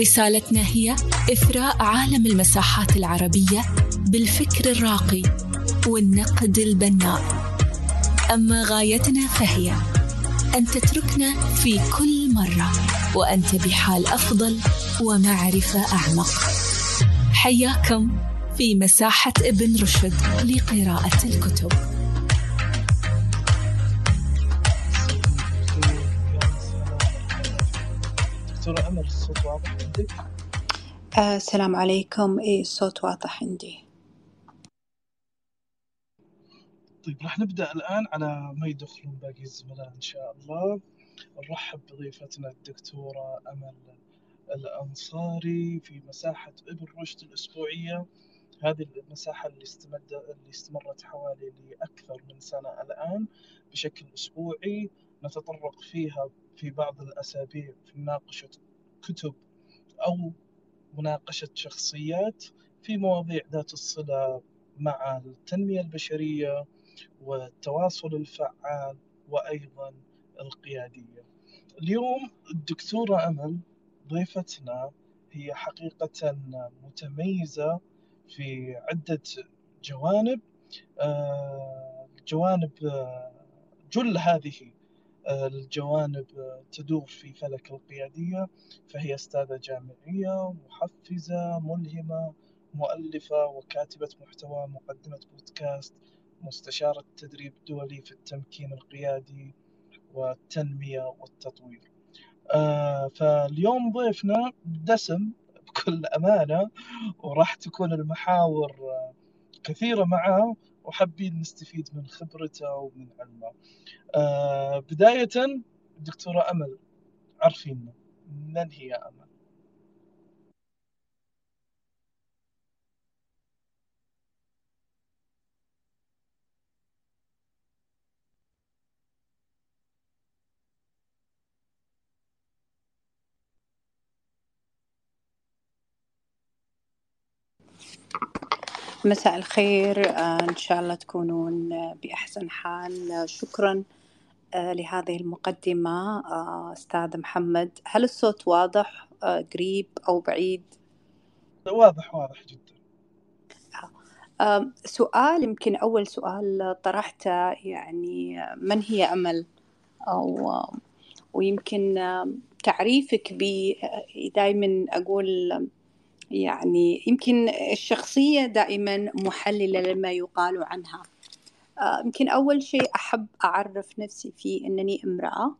رسالتنا هي إثراء عالم المساحات العربية بالفكر الراقي والنقد البناء. أما غايتنا فهي أن تتركنا في كل مرة وأنت بحال أفضل ومعرفة أعمق. حياكم في مساحة ابن رشد لقراءة الكتب. دكتورة أمل الصوت واضح عندك؟ آه، السلام عليكم. إيه الصوت واضح عندي. طيب راح نبدأ الآن على ما يدخلون باقي الزملاء إن شاء الله. نرحب بضيفتنا الدكتورة أمل الأنصاري في مساحة ابن رشد الأسبوعية. هذه المساحة اللي استمد اللي استمرت حوالي لأكثر من سنة الآن بشكل أسبوعي. نتطرق فيها في بعض الأسابيع في مناقشة كتب أو مناقشة شخصيات في مواضيع ذات الصلة مع التنمية البشرية والتواصل الفعال وأيضا القيادية. اليوم الدكتورة أمل ضيفتنا هي حقيقة متميزة في عدة جوانب. آه، جوانب آه، جل هذه الجوانب تدور في فلك القيادية فهي أستاذة جامعية محفزة ملهمة مؤلفة وكاتبة محتوى مقدمة بودكاست مستشارة تدريب دولي في التمكين القيادي والتنمية والتطوير. آه فاليوم ضيفنا دسم بكل أمانة وراح تكون المحاور آه، كثيرة معاه وحابين نستفيد من خبرته ومن علمه. آه بداية دكتورة أمل عرفينا من هي أمل. مساء الخير. آه، إن شاء الله تكونون بأحسن حال. آه، شكرا آه، لهذه المقدمة. أستاذ محمد هل الصوت واضح؟ قريب أو بعيد؟ واضح واضح جدا. سؤال يمكن أول سؤال طرحته يعني من هي أمل؟ أو ويمكن تعريفك ب دائما أقول يعني يمكن الشخصية دائما محللة لما يقال عنها. آه، يمكن أول شيء أحب أعرف نفسي فيه أنني امرأة.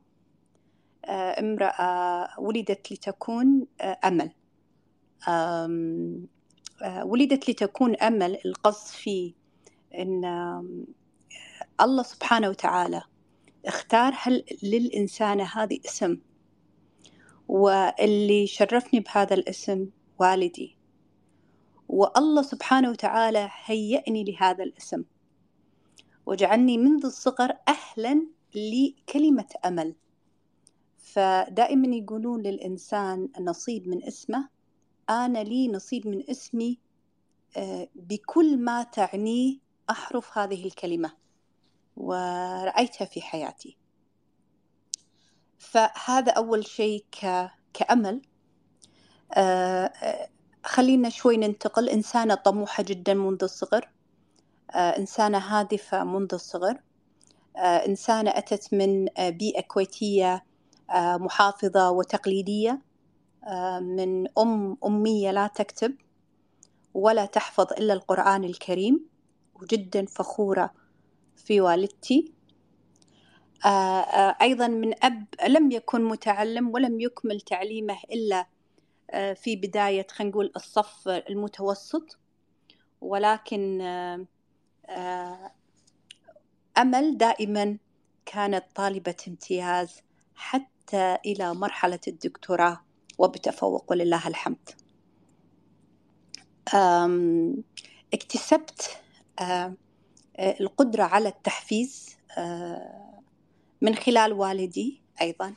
آه، امرأة ولدت لتكون آه، أمل. ولدت لتكون أمل. القصد فيه أن الله سبحانه وتعالى اختار هل للإنسانة هذه اسم واللي شرفني بهذا الاسم والدي. والله سبحانه وتعالى هيئني لهذا الاسم. وجعلني منذ الصغر أهلا لكلمة أمل. فدائما يقولون للإنسان نصيب من اسمه. أنا لي نصيب من اسمي آه، بكل ما تعنيه أحرف هذه الكلمة. ورأيتها في حياتي. فهذا أول شيء كأمل. خلينا شوي ننتقل. إنسانة طموحة جدا منذ الصغر. آه، إنسانة هادفة منذ الصغر. آه، إنسانة أتت من بيئة كويتية محافظة وتقليدية من أم أمية لا تكتب ولا تحفظ إلا القرآن الكريم وجدا فخورة في والدتي. أيضا من أب لم يكن متعلم ولم يكمل تعليمه إلا آه، في بداية خلينا نقول الصف المتوسط ولكن آه، آه، أمل دائما كانت طالبة امتياز حتى إلى مرحلة الدكتوراه وبتفوق ولله الحمد. اكتسبت آه، القدرة على التحفيز من خلال والدي أيضا.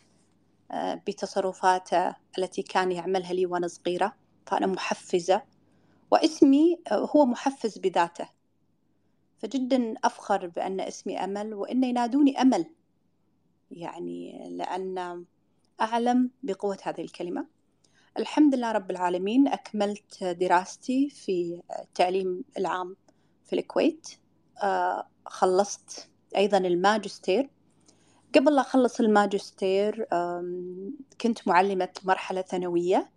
بتصرفاته التي كان يعملها لي وأنا صغيرة. فأنا محفزة واسمي هو محفز بذاته. فجدا أفخر بأن اسمي أمل وإن ينادوني أمل. يعني لأن أعلم بقوة هذه الكلمة. الحمد لله رب العالمين أكملت دراستي في التعليم العام في الكويت. آه، خلصت أيضا الماجستير. قبل لا أخلص الماجستير كنت معلمة مرحلة ثانوية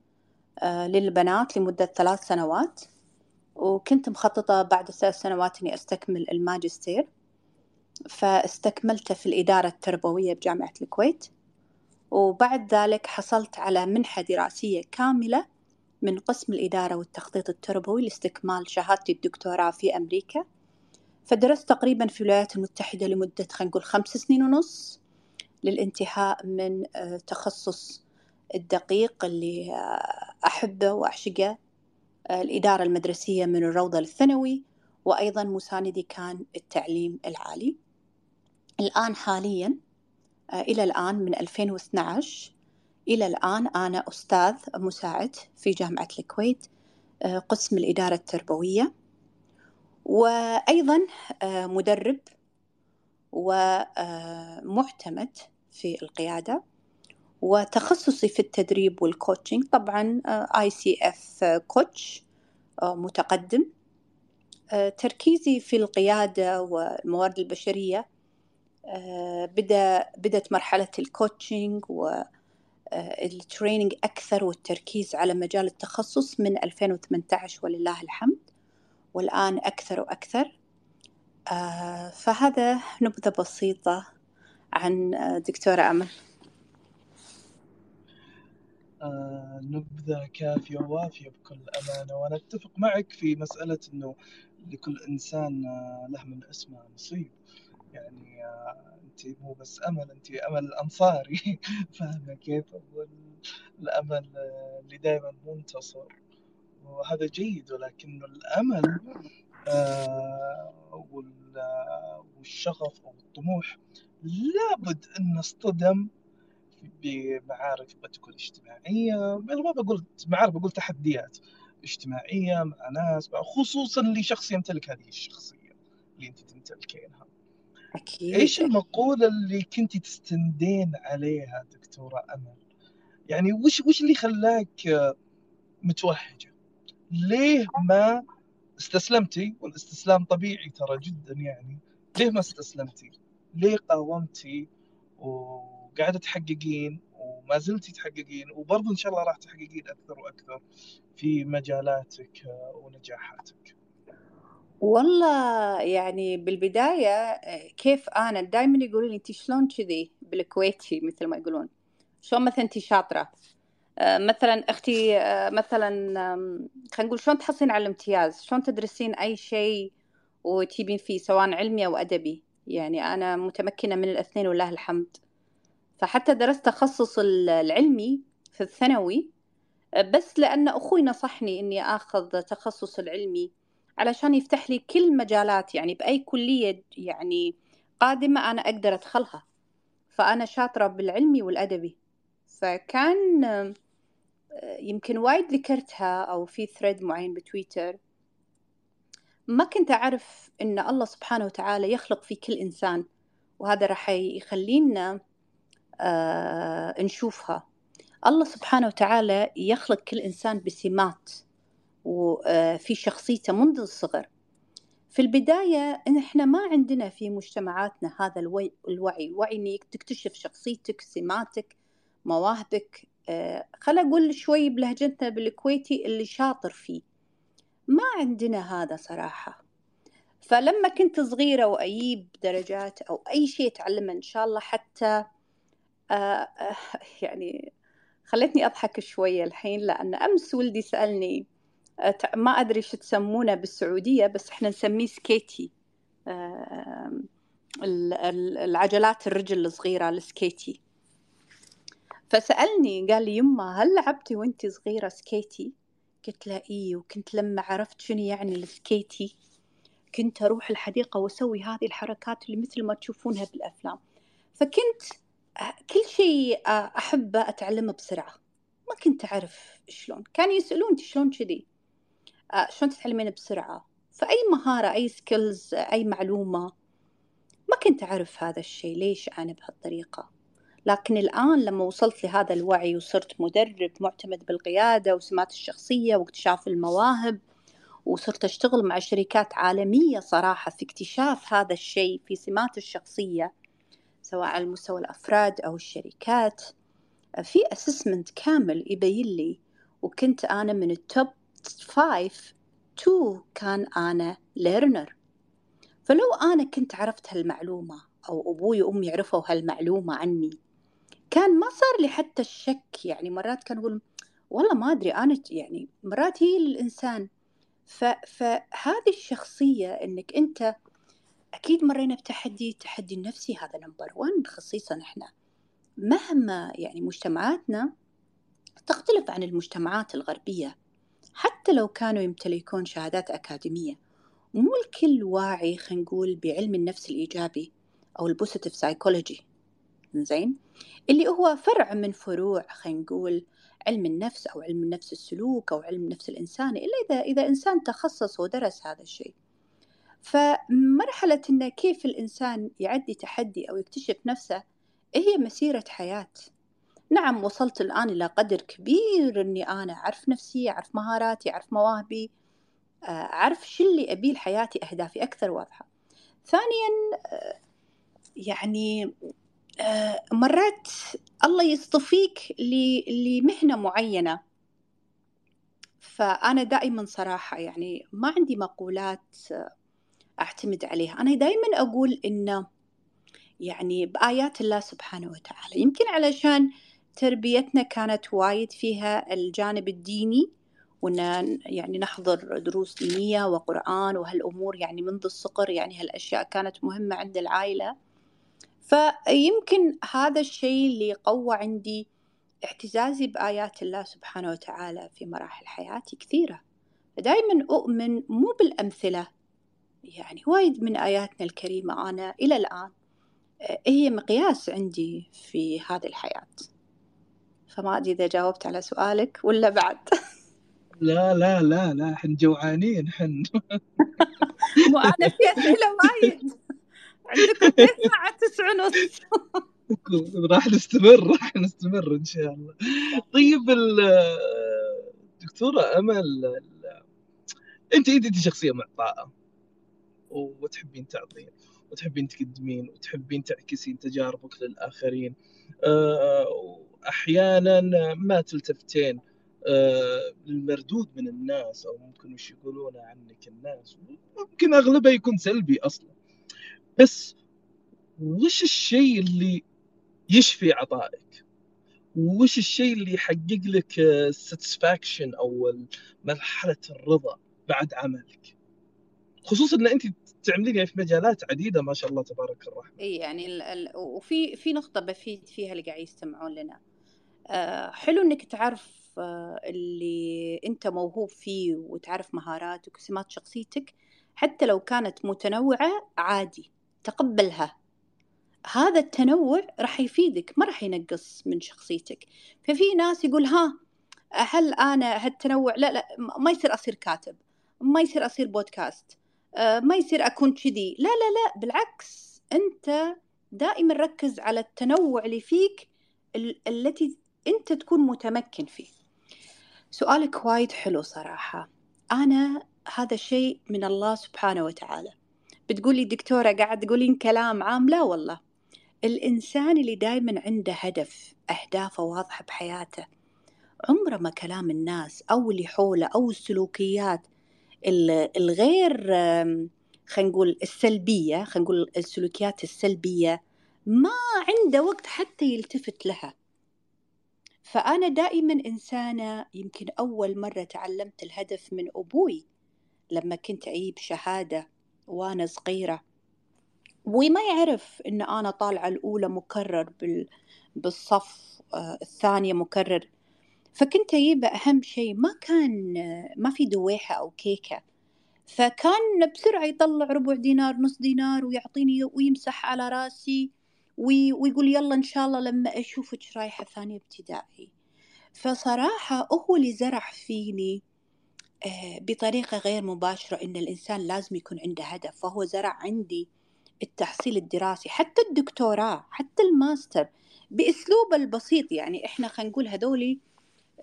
آه، للبنات لمدة ثلاث سنوات وكنت مخططة بعد ثلاث سنوات إني أستكمل الماجستير. فاستكملته في الإدارة التربوية بجامعة الكويت وبعد ذلك حصلت على منحة دراسية كاملة من قسم الإدارة والتخطيط التربوي لاستكمال شهادتي الدكتوراه في أمريكا. فدرست تقريبا في الولايات المتحدة لمدة خلينا نقول خمس سنين ونص. للانتهاء من آه، تخصص الدقيق اللي آه، أحبه وأعشقه آه، الإدارة المدرسية من الروضة للثانوي وأيضا مساندي كان التعليم العالي. الآن حاليا إلى الآن من 2012 إلى الآن أنا أستاذ مساعد في جامعة الكويت قسم الإدارة التربوية وأيضا مدرب ومعتمد في القيادة وتخصصي في التدريب وال coaching طبعا ICF coach متقدم. آه، تركيزي في القيادة والموارد البشرية آه، بدأ بدأت مرحلة ال coaching وال training آه، أكثر والتركيز على مجال التخصص من 2018 ولله الحمد والآن أكثر وأكثر. فهذا نبذة بسيطة عن دكتورة أمل. آه نبذة كافية ووافية بكل أمانة وأنا أتفق معك في مسألة أنه لكل إنسان آه له من اسمه نصيب. يعني آه أنت مو بس أمل أنت أمل الأنصاري فاهمة كيف؟ الأمل آه، اللي دائما منتصر. وهذا جيد ولكن الأمل والشغف أو الطموح لابد أن نصطدم بمعارك قد تكون اجتماعية ما بقول معارك بقول تحديات اجتماعية مع ناس خصوصا لشخص يمتلك هذه الشخصية اللي أنت تمتلكينها. أكيد. إيش المقولة اللي كنت تستندين عليها دكتورة أمل؟ يعني وش وش اللي خلاك متوهجة؟ ليه ما استسلمتي؟ والإستسلام طبيعي ترى جدا يعني. ليه ما استسلمتي؟ ليه قاومتي وقاعدة تحققين وما زلتي تحققين وبرضه إن شاء الله راح تحققين أكثر وأكثر في مجالاتك ونجاحاتك؟ والله يعني بالبداية كيف أنا؟ دائما يقولون لي أنت شلون كذي بالكويتي مثل ما يقولون. شلون مثلا أنت شاطرة؟ آه، مثلا أختي آه، مثلا خلينا نقول شلون تحصلين على الامتياز؟ شلون تدرسين أي شيء وتجيبين فيه سواء علمي أو أدبي؟ يعني أنا متمكنة من الاثنين ولله الحمد. فحتى درست تخصص العلمي في الثانوي آه، بس لأن أخوي نصحني إني آخذ تخصص العلمي علشان يفتح لي كل مجالات يعني بأي كلية يعني قادمة أنا أقدر أدخلها. فأنا شاطرة بالعلمي والأدبي. فكان يمكن وايد ذكرتها أو في ثريد معين بتويتر. ما كنت أعرف إن الله سبحانه وتعالى يخلق في كل إنسان وهذا راح يخلينا آه نشوفها. الله سبحانه وتعالى يخلق كل إنسان بسمات وفي شخصيته منذ الصغر. في البداية إحنا ما عندنا في مجتمعاتنا هذا الوعي الوعي. الوعي إنك تكتشف شخصيتك سماتك مواهبك آه، خل أقول شوي بلهجتنا بالكويتي اللي شاطر فيه. ما عندنا هذا صراحة. فلما كنت صغيرة وأجيب درجات أو أي شيء أتعلمه إن شاء الله حتى آه، آه، يعني خلتني أضحك شوية الحين لأن أمس ولدي سألني ما أدري شو تسمونه بالسعودية بس إحنا نسميه سكيتي. العجلات الرجل الصغيرة السكيتي. فسألني قال لي يما هل لعبتي وانت صغيرة سكيتي؟ قلت له إيه وكنت لما عرفت شنو يعني السكيتي كنت أروح الحديقة وأسوي هذه الحركات اللي مثل ما تشوفونها بالأفلام. فكنت كل شيء أحبه أتعلمه بسرعة. ما كنت أعرف شلون. كانوا يسألون شلون كذي؟ شلون تتعلمين بسرعة؟ فأي مهارة أي skills أي معلومة. ما كنت أعرف هذا الشيء ليش أنا بهالطريقة؟ لكن الآن لما وصلت لهذا الوعي وصرت مدرب معتمد بالقيادة وسمات الشخصية واكتشاف المواهب وصرت أشتغل مع شركات عالمية صراحة في اكتشاف هذا الشيء في سمات الشخصية سواء على مستوى الأفراد أو الشركات. في assessment كامل يبين لي وكنت أنا من ال top five تو كان أنا learner فلو أنا كنت عرفت هالمعلومة أو أبوي وأمي عرفوا هالمعلومة عني كان ما صار لي حتى الشك يعني مرات كان أقول والله ما أدري أنا يعني مرات هي الإنسان. فهذه الشخصية إنك أنت أكيد مرينا بتحدي التحدي النفسي هذا number 1 خصيصا إحنا. مهما يعني مجتمعاتنا تختلف عن المجتمعات الغربية حتى لو كانوا يمتلكون شهادات أكاديمية. مو الكل واعي خلينا نقول بعلم النفس الإيجابي أو ال positive psychology زين اللي هو فرع من فروع خلينا نقول علم النفس أو علم النفس السلوك أو علم النفس الإنساني إلا إذا إذا إنسان تخصص ودرس هذا الشيء. فمرحلة إنه كيف الإنسان يعدي تحدي أو يكتشف نفسه هي مسيرة حياة. نعم وصلت الآن إلى قدر كبير إني أنا أعرف نفسي أعرف مهاراتي أعرف مواهبي آه، أعرف شو اللي أبيه لحياتي أهدافي أكثر واضحة ثانيا آه، يعني مرات الله يصطفيك لمهنة معينة. فأنا دائما صراحة يعني ما عندي مقولات أعتمد عليها. أنا دائما أقول إنه يعني بآيات الله سبحانه وتعالى. يمكن علشان تربيتنا كانت وايد فيها الجانب الديني وإن يعني نحضر دروس دينية وقرآن وهالأمور يعني منذ الصغر يعني هالأشياء كانت مهمة عند العائلة. فيمكن هذا الشيء اللي قوى عندي اعتزازي بآيات الله سبحانه وتعالى في مراحل حياتي كثيرة. دائما أؤمن مو بالأمثلة يعني وايد من آياتنا الكريمة أنا إلى الآن هي مقياس عندي في هذه الحياة. فما أدري إذا جاوبت على سؤالك ولا بعد. لا لا لا لا إحنا جوعانين إحنا. مو أنا في أسئلة وايد. عندكم الساعة تسعة ونص. راح نستمر راح نستمر إن شاء الله. طيب دكتورة أمل أنت أنت شخصية معطاءة. وتحبين تعطين وتحبين تقدمين وتحبين تعكسين تجاربك للآخرين. آه، أحيانا ما تلتفتين للمردود من الناس أو ممكن وش يقولون عنك الناس. ممكن أغلبه يكون سلبي أصلا. بس وش الشيء اللي يشفي عطائك؟ وش الشيء اللي يحقق لك ساتسفاكشن أو مرحلة الرضا بعد عملك؟ خصوصا إن أنت تعملين في مجالات عديدة ما شاء الله تبارك الرحمن. اي يعني ال ال وفي في نقطة بفيد فيها اللي قاعد يستمعون لنا. آه حلو إنك تعرف آه اللي أنت موهوب فيه وتعرف مهاراتك وسمات شخصيتك حتى لو كانت متنوعة عادي تقبلها. هذا التنوع راح يفيدك ما راح ينقص من شخصيتك. ففي ناس يقول ها هل أنا هالتنوع؟ لا لا ما يصير أصير كاتب ما يصير أصير بودكاست آه، ما يصير أكون كذي. لا لا لا بالعكس أنت دائما ركز على التنوع اللي فيك التي أنت تكون متمكن فيه. سؤالك وايد حلو صراحة. أنا هذا شيء من الله سبحانه وتعالى. بتقولي دكتورة قاعد تقولين كلام عام؟ لا والله. الإنسان اللي دايما عنده هدف أهدافه واضحة بحياته عمره ما كلام الناس أو اللي حوله أو السلوكيات الغير خلينا نقول السلبية خلينا نقول السلوكيات السلبية ما عنده وقت حتى يلتفت لها. فأنا دائما إنسانة يمكن أول مرة تعلمت الهدف من أبوي. لما كنت أجيب شهادة وأنا صغيرة. وما يعرف إن أنا طالعة الأولى مكرر بالصف آه، الثانية مكرر. فكنت أجيبه أهم شيء ما كان ما في دويحة أو كيكة. فكان بسرعة يطلع ربع دينار نص دينار ويعطيني ويمسح على راسي ويقول يلا إن شاء الله لما أشوفك رايحة ثانية ابتدائي. فصراحة هو اللي زرع فيني بطريقة غير مباشرة إن الإنسان لازم يكون عنده هدف فهو زرع عندي التحصيل الدراسي حتى الدكتوراه حتى الماستر بأسلوبه البسيط. يعني إحنا خلينا نقول هذولي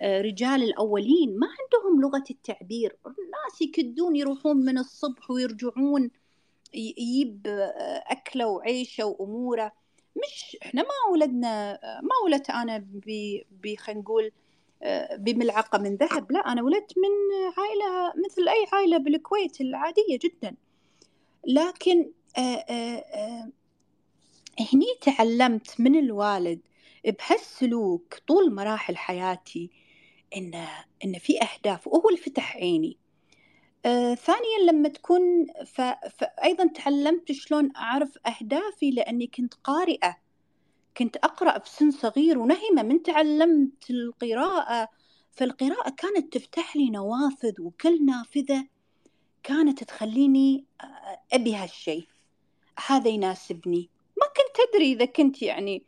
آه، رجال الأولين ما عندهم لغة التعبير. الناس يكدون يروحون من الصبح ويرجعون يجيب آه، أكلة وعيشة وأموره. مش إحنا ما ولدنا ما ولدت أنا ب خلينا نقول آه، بملعقة من ذهب. لا أنا ولدت من عائلة مثل أي عائلة بالكويت العادية جدا. لكن هني تعلمت من الوالد بهالسلوك طول مراحل حياتي إن إن في أهداف وهو اللي فتح عيني. آه ثانيا لما تكون ف... فأيضا تعلمت شلون أعرف أهدافي لأني كنت قارئة كنت أقرأ بسن صغير ونهمة من تعلمت القراءة فالقراءة كانت تفتح لي نوافذ وكل نافذة كانت تخليني أبي هالشيء هذا يناسبني. ما كنت أدري إذا كنت يعني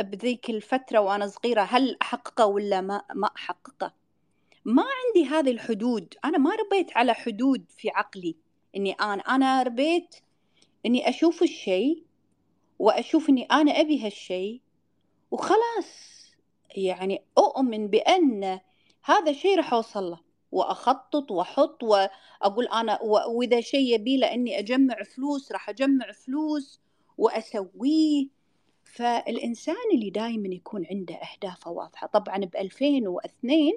بذيك الفترة وأنا صغيرة هل أحققه ولا ما ما أحققه. ما عندي هذه الحدود. أنا ما ربيت على حدود في عقلي. إني أنا أنا ربيت إني أشوف الشيء وأشوف إني أنا أبي هالشيء وخلاص. يعني أؤمن بأن هذا الشيء راح أوصل له وأخطط وأحط وأقول أنا وإذا شيء يبي لأني أجمع فلوس راح أجمع فلوس وأسويه. فالإنسان اللي دايما يكون عنده أهدافه واضحة. طبعا ب 2002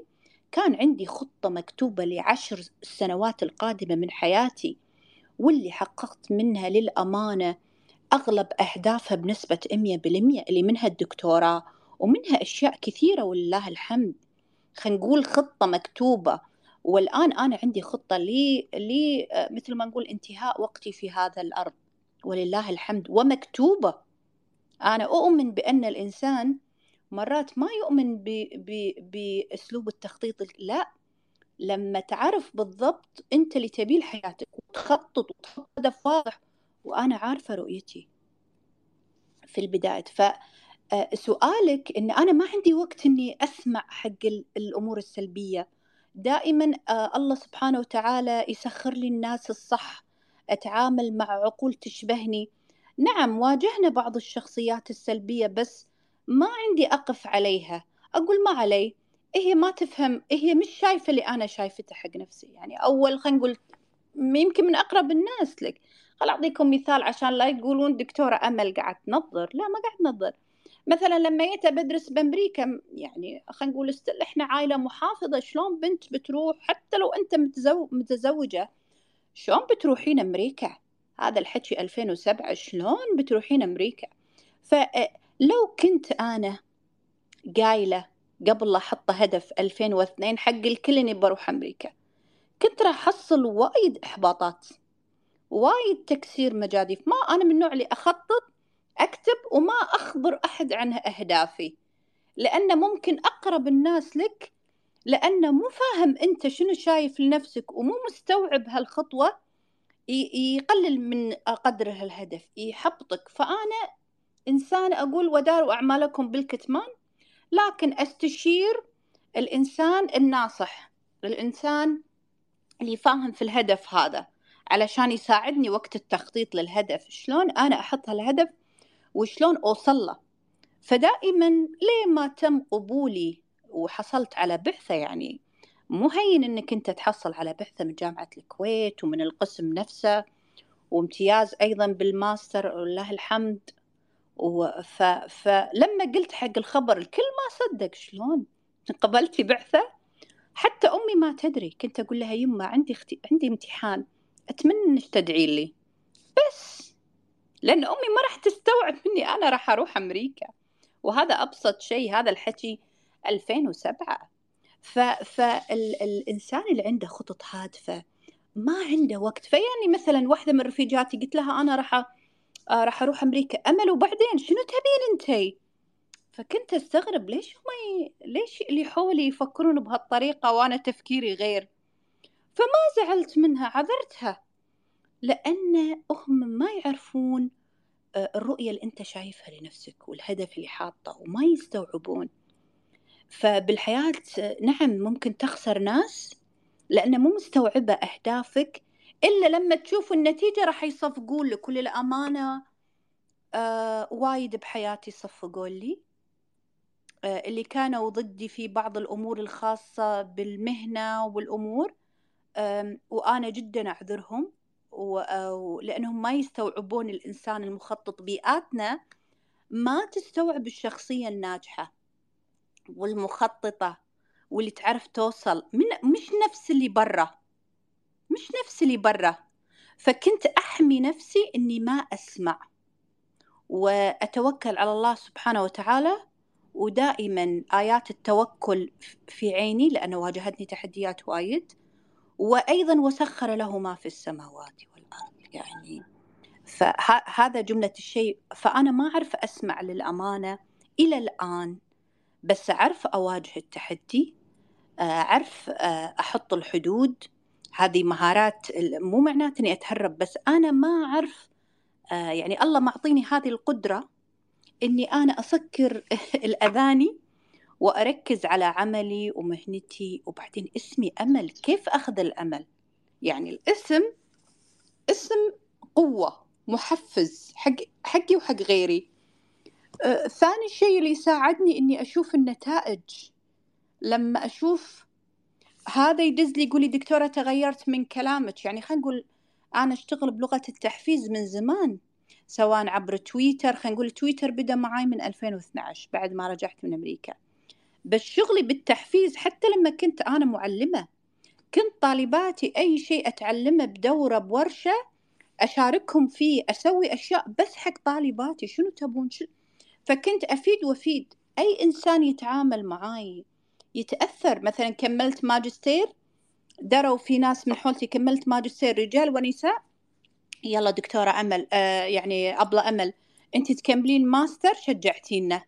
كان عندي خطة مكتوبة لعشر السنوات القادمة من حياتي واللي حققت منها للأمانة أغلب أهدافها بنسبة 100% اللي منها الدكتوراه ومنها أشياء كثيرة ولله الحمد. خلينا نقول خطة مكتوبة. والآن أنا عندي خطة لي, لي مثل ما نقول انتهاء وقتي في هذا الأرض. ولله الحمد. ومكتوبة. أنا أؤمن بأن الإنسان مرات ما يؤمن. بأسلوب التخطيط. لا. لما تعرف بالضبط أنت اللي تبيه لحياتك وتخطط وتحط هدف واضح وأنا عارفة رؤيتي في البداية. فسؤالك أن أنا ما عندي وقت أني أسمع حق الأمور السلبية. دائما آه، الله سبحانه وتعالى يسخر لي الناس الصح أتعامل مع عقول تشبهني. نعم واجهنا بعض الشخصيات السلبية بس ما عندي أقف عليها. أقول ما علي هي ما تفهم هي مش شايفة اللي أنا شايفته حق نفسي. يعني أول خلينا نقول يمكن من أقرب الناس لك. خل أعطيكم مثال عشان لا يقولون دكتورة أمل قاعد تنظر. لا ما قاعد تنظر. مثلا لما جيت بدرس بأمريكا يعني خلينا نقول إحنا عائلة محافظة شلون بنت بتروح؟ حتى لو أنت متزو... متزوجة شلون بتروحين أمريكا؟ هذا الحكي 2007 شلون بتروحين أمريكا؟ فلو كنت أنا قايلة قبل لا أحط هدف 2002 حق الكل إني بروح أمريكا كنت راح أحصل وايد إحباطات. وايد تكسير مجاديف ما أنا من النوع اللي أخطط أكتب وما أخبر أحد عن أهدافي. لأن ممكن أقرب الناس لك لأنه مو فاهم أنت شنو شايف لنفسك ومو مستوعب هالخطوة يقلل من قدره الهدف يحبطك. فأنا إنسان أقول وداروا أعمالكم بالكتمان لكن أستشير الإنسان الناصح الإنسان اللي فاهم في الهدف هذا. علشان يساعدني وقت التخطيط للهدف شلون أنا أحط هالهدف وشلون أوصل له؟ فدائما ليه ما تم قبولي وحصلت على بعثة يعني مو هين إنك أنت تحصل على بعثة من جامعة الكويت ومن القسم نفسه وامتياز أيضا بالماستر ولله الحمد. ف... فلما قلت حق الخبر الكل ما صدق شلون؟ قبلتي بعثة؟ حتى أمي ما تدري كنت أقول لها يما عندي أختي عندي امتحان. أتمنى إنك تدعي لي. بس! لأن أمي ما راح تستوعب مني أنا راح أروح أمريكا. وهذا أبسط شيء هذا الحكي 2007 فالإنسان اللي عنده خطط هادفة ما عنده وقت. فيعني مثلا واحدة من رفيجاتي قلت لها أنا راح آه، راح أروح أمريكا. أمل وبعدين شنو تبين أنتي؟ فكنت أستغرب ليش هم. ليش اللي حولي يفكرون بهالطريقة وأنا تفكيري غير؟ فما زعلت منها عذرتها. لأن هم ما يعرفون آه، الرؤية اللي أنت شايفها لنفسك والهدف اللي حاطه وما يستوعبون. فبالحياة نعم ممكن تخسر ناس لأنه مو مستوعبة أهدافك إلا لما تشوف النتيجة راح يصفقون لك كل الأمانة آه وايد بحياتي صفقوا لي. آه اللي كانوا ضدي في بعض الأمور الخاصة بالمهنة والأمور آه وأنا جدا أعذرهم لأنهم ما يستوعبون الإنسان المخطط بيئاتنا ما تستوعب الشخصية الناجحة والمخططة واللي تعرف توصل. من مش نفس اللي برا مش نفس اللي برا. فكنت أحمي نفسي إني ما أسمع وأتوكل على الله سبحانه وتعالى ودائما آيات التوكل في عيني لأنه واجهتني تحديات وايد. وأيضا وسخر له ما في السماوات والأرض يعني. فهذا جملة الشيء. فأنا ما أعرف أسمع للأمانة إلى الآن بس أعرف أواجه التحدي أعرف أحط الحدود. هذه مهارات مو معناته إني أتهرب بس أنا ما أعرف يعني الله معطيني هذه القدرة إني أنا أسكر الأذاني وأركز على عملي ومهنتي وبعدين اسمي أمل. كيف أخذ الأمل؟ يعني الاسم اسم قوة محفز حق حقي وحق غيري. آه ثاني شيء اللي يساعدني إني أشوف النتائج. لما أشوف هذا يدز لي يقول لي دكتورة تغيرت من كلامك. يعني خلينا نقول أنا أشتغل بلغة التحفيز من زمان سواء عبر تويتر. خلينا نقول تويتر بدأ معي من 2012 بعد ما رجعت من أمريكا. بس شغلي بالتحفيز حتى لما كنت أنا معلمة. كنت طالباتي أي شيء أتعلمه بدورة بورشة أشاركهم فيه أسوي أشياء بس حق طالباتي. شنو تبون؟ شنو فكنت أفيد وأفيد. أي إنسان يتعامل معاي يتأثر. مثلا كملت ماجستير دروا في ناس من حولتي كملت ماجستير رجال ونساء. يلا دكتورة أمل آه يعني أبلة أمل أنت تكملين ماستر شجعتينا.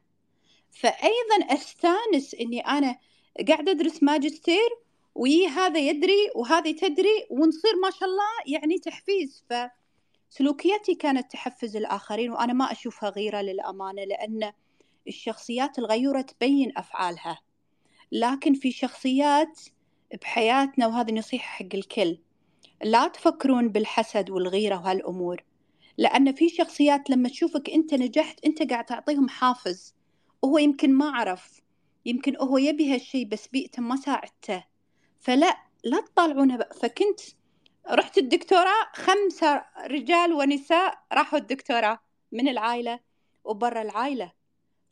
فأيضا أستانس إني أنا قاعدة أدرس ماجستير وي هذا يدري وهذه تدري ونصير ما شاء الله يعني تحفيز. فسلوكياتي كانت تحفز الآخرين وأنا ما أشوفها غيرة للأمانة لأن الشخصيات الغيورة تبين أفعالها. لكن في شخصيات بحياتنا وهذه نصيحة حق الكل لا تفكرون بالحسد والغيرة وهالأمور. لأن في شخصيات لما تشوفك أنت نجحت أنت قاعد تعطيهم حافز. وهو يمكن ما عرف يمكن هو يبي هالشي بس بيئته ما ساعدته. فلا لا تطالعونه فكنت رحت الدكتوراه خمسة رجال ونساء راحوا الدكتوراه من العائلة وبرا العائلة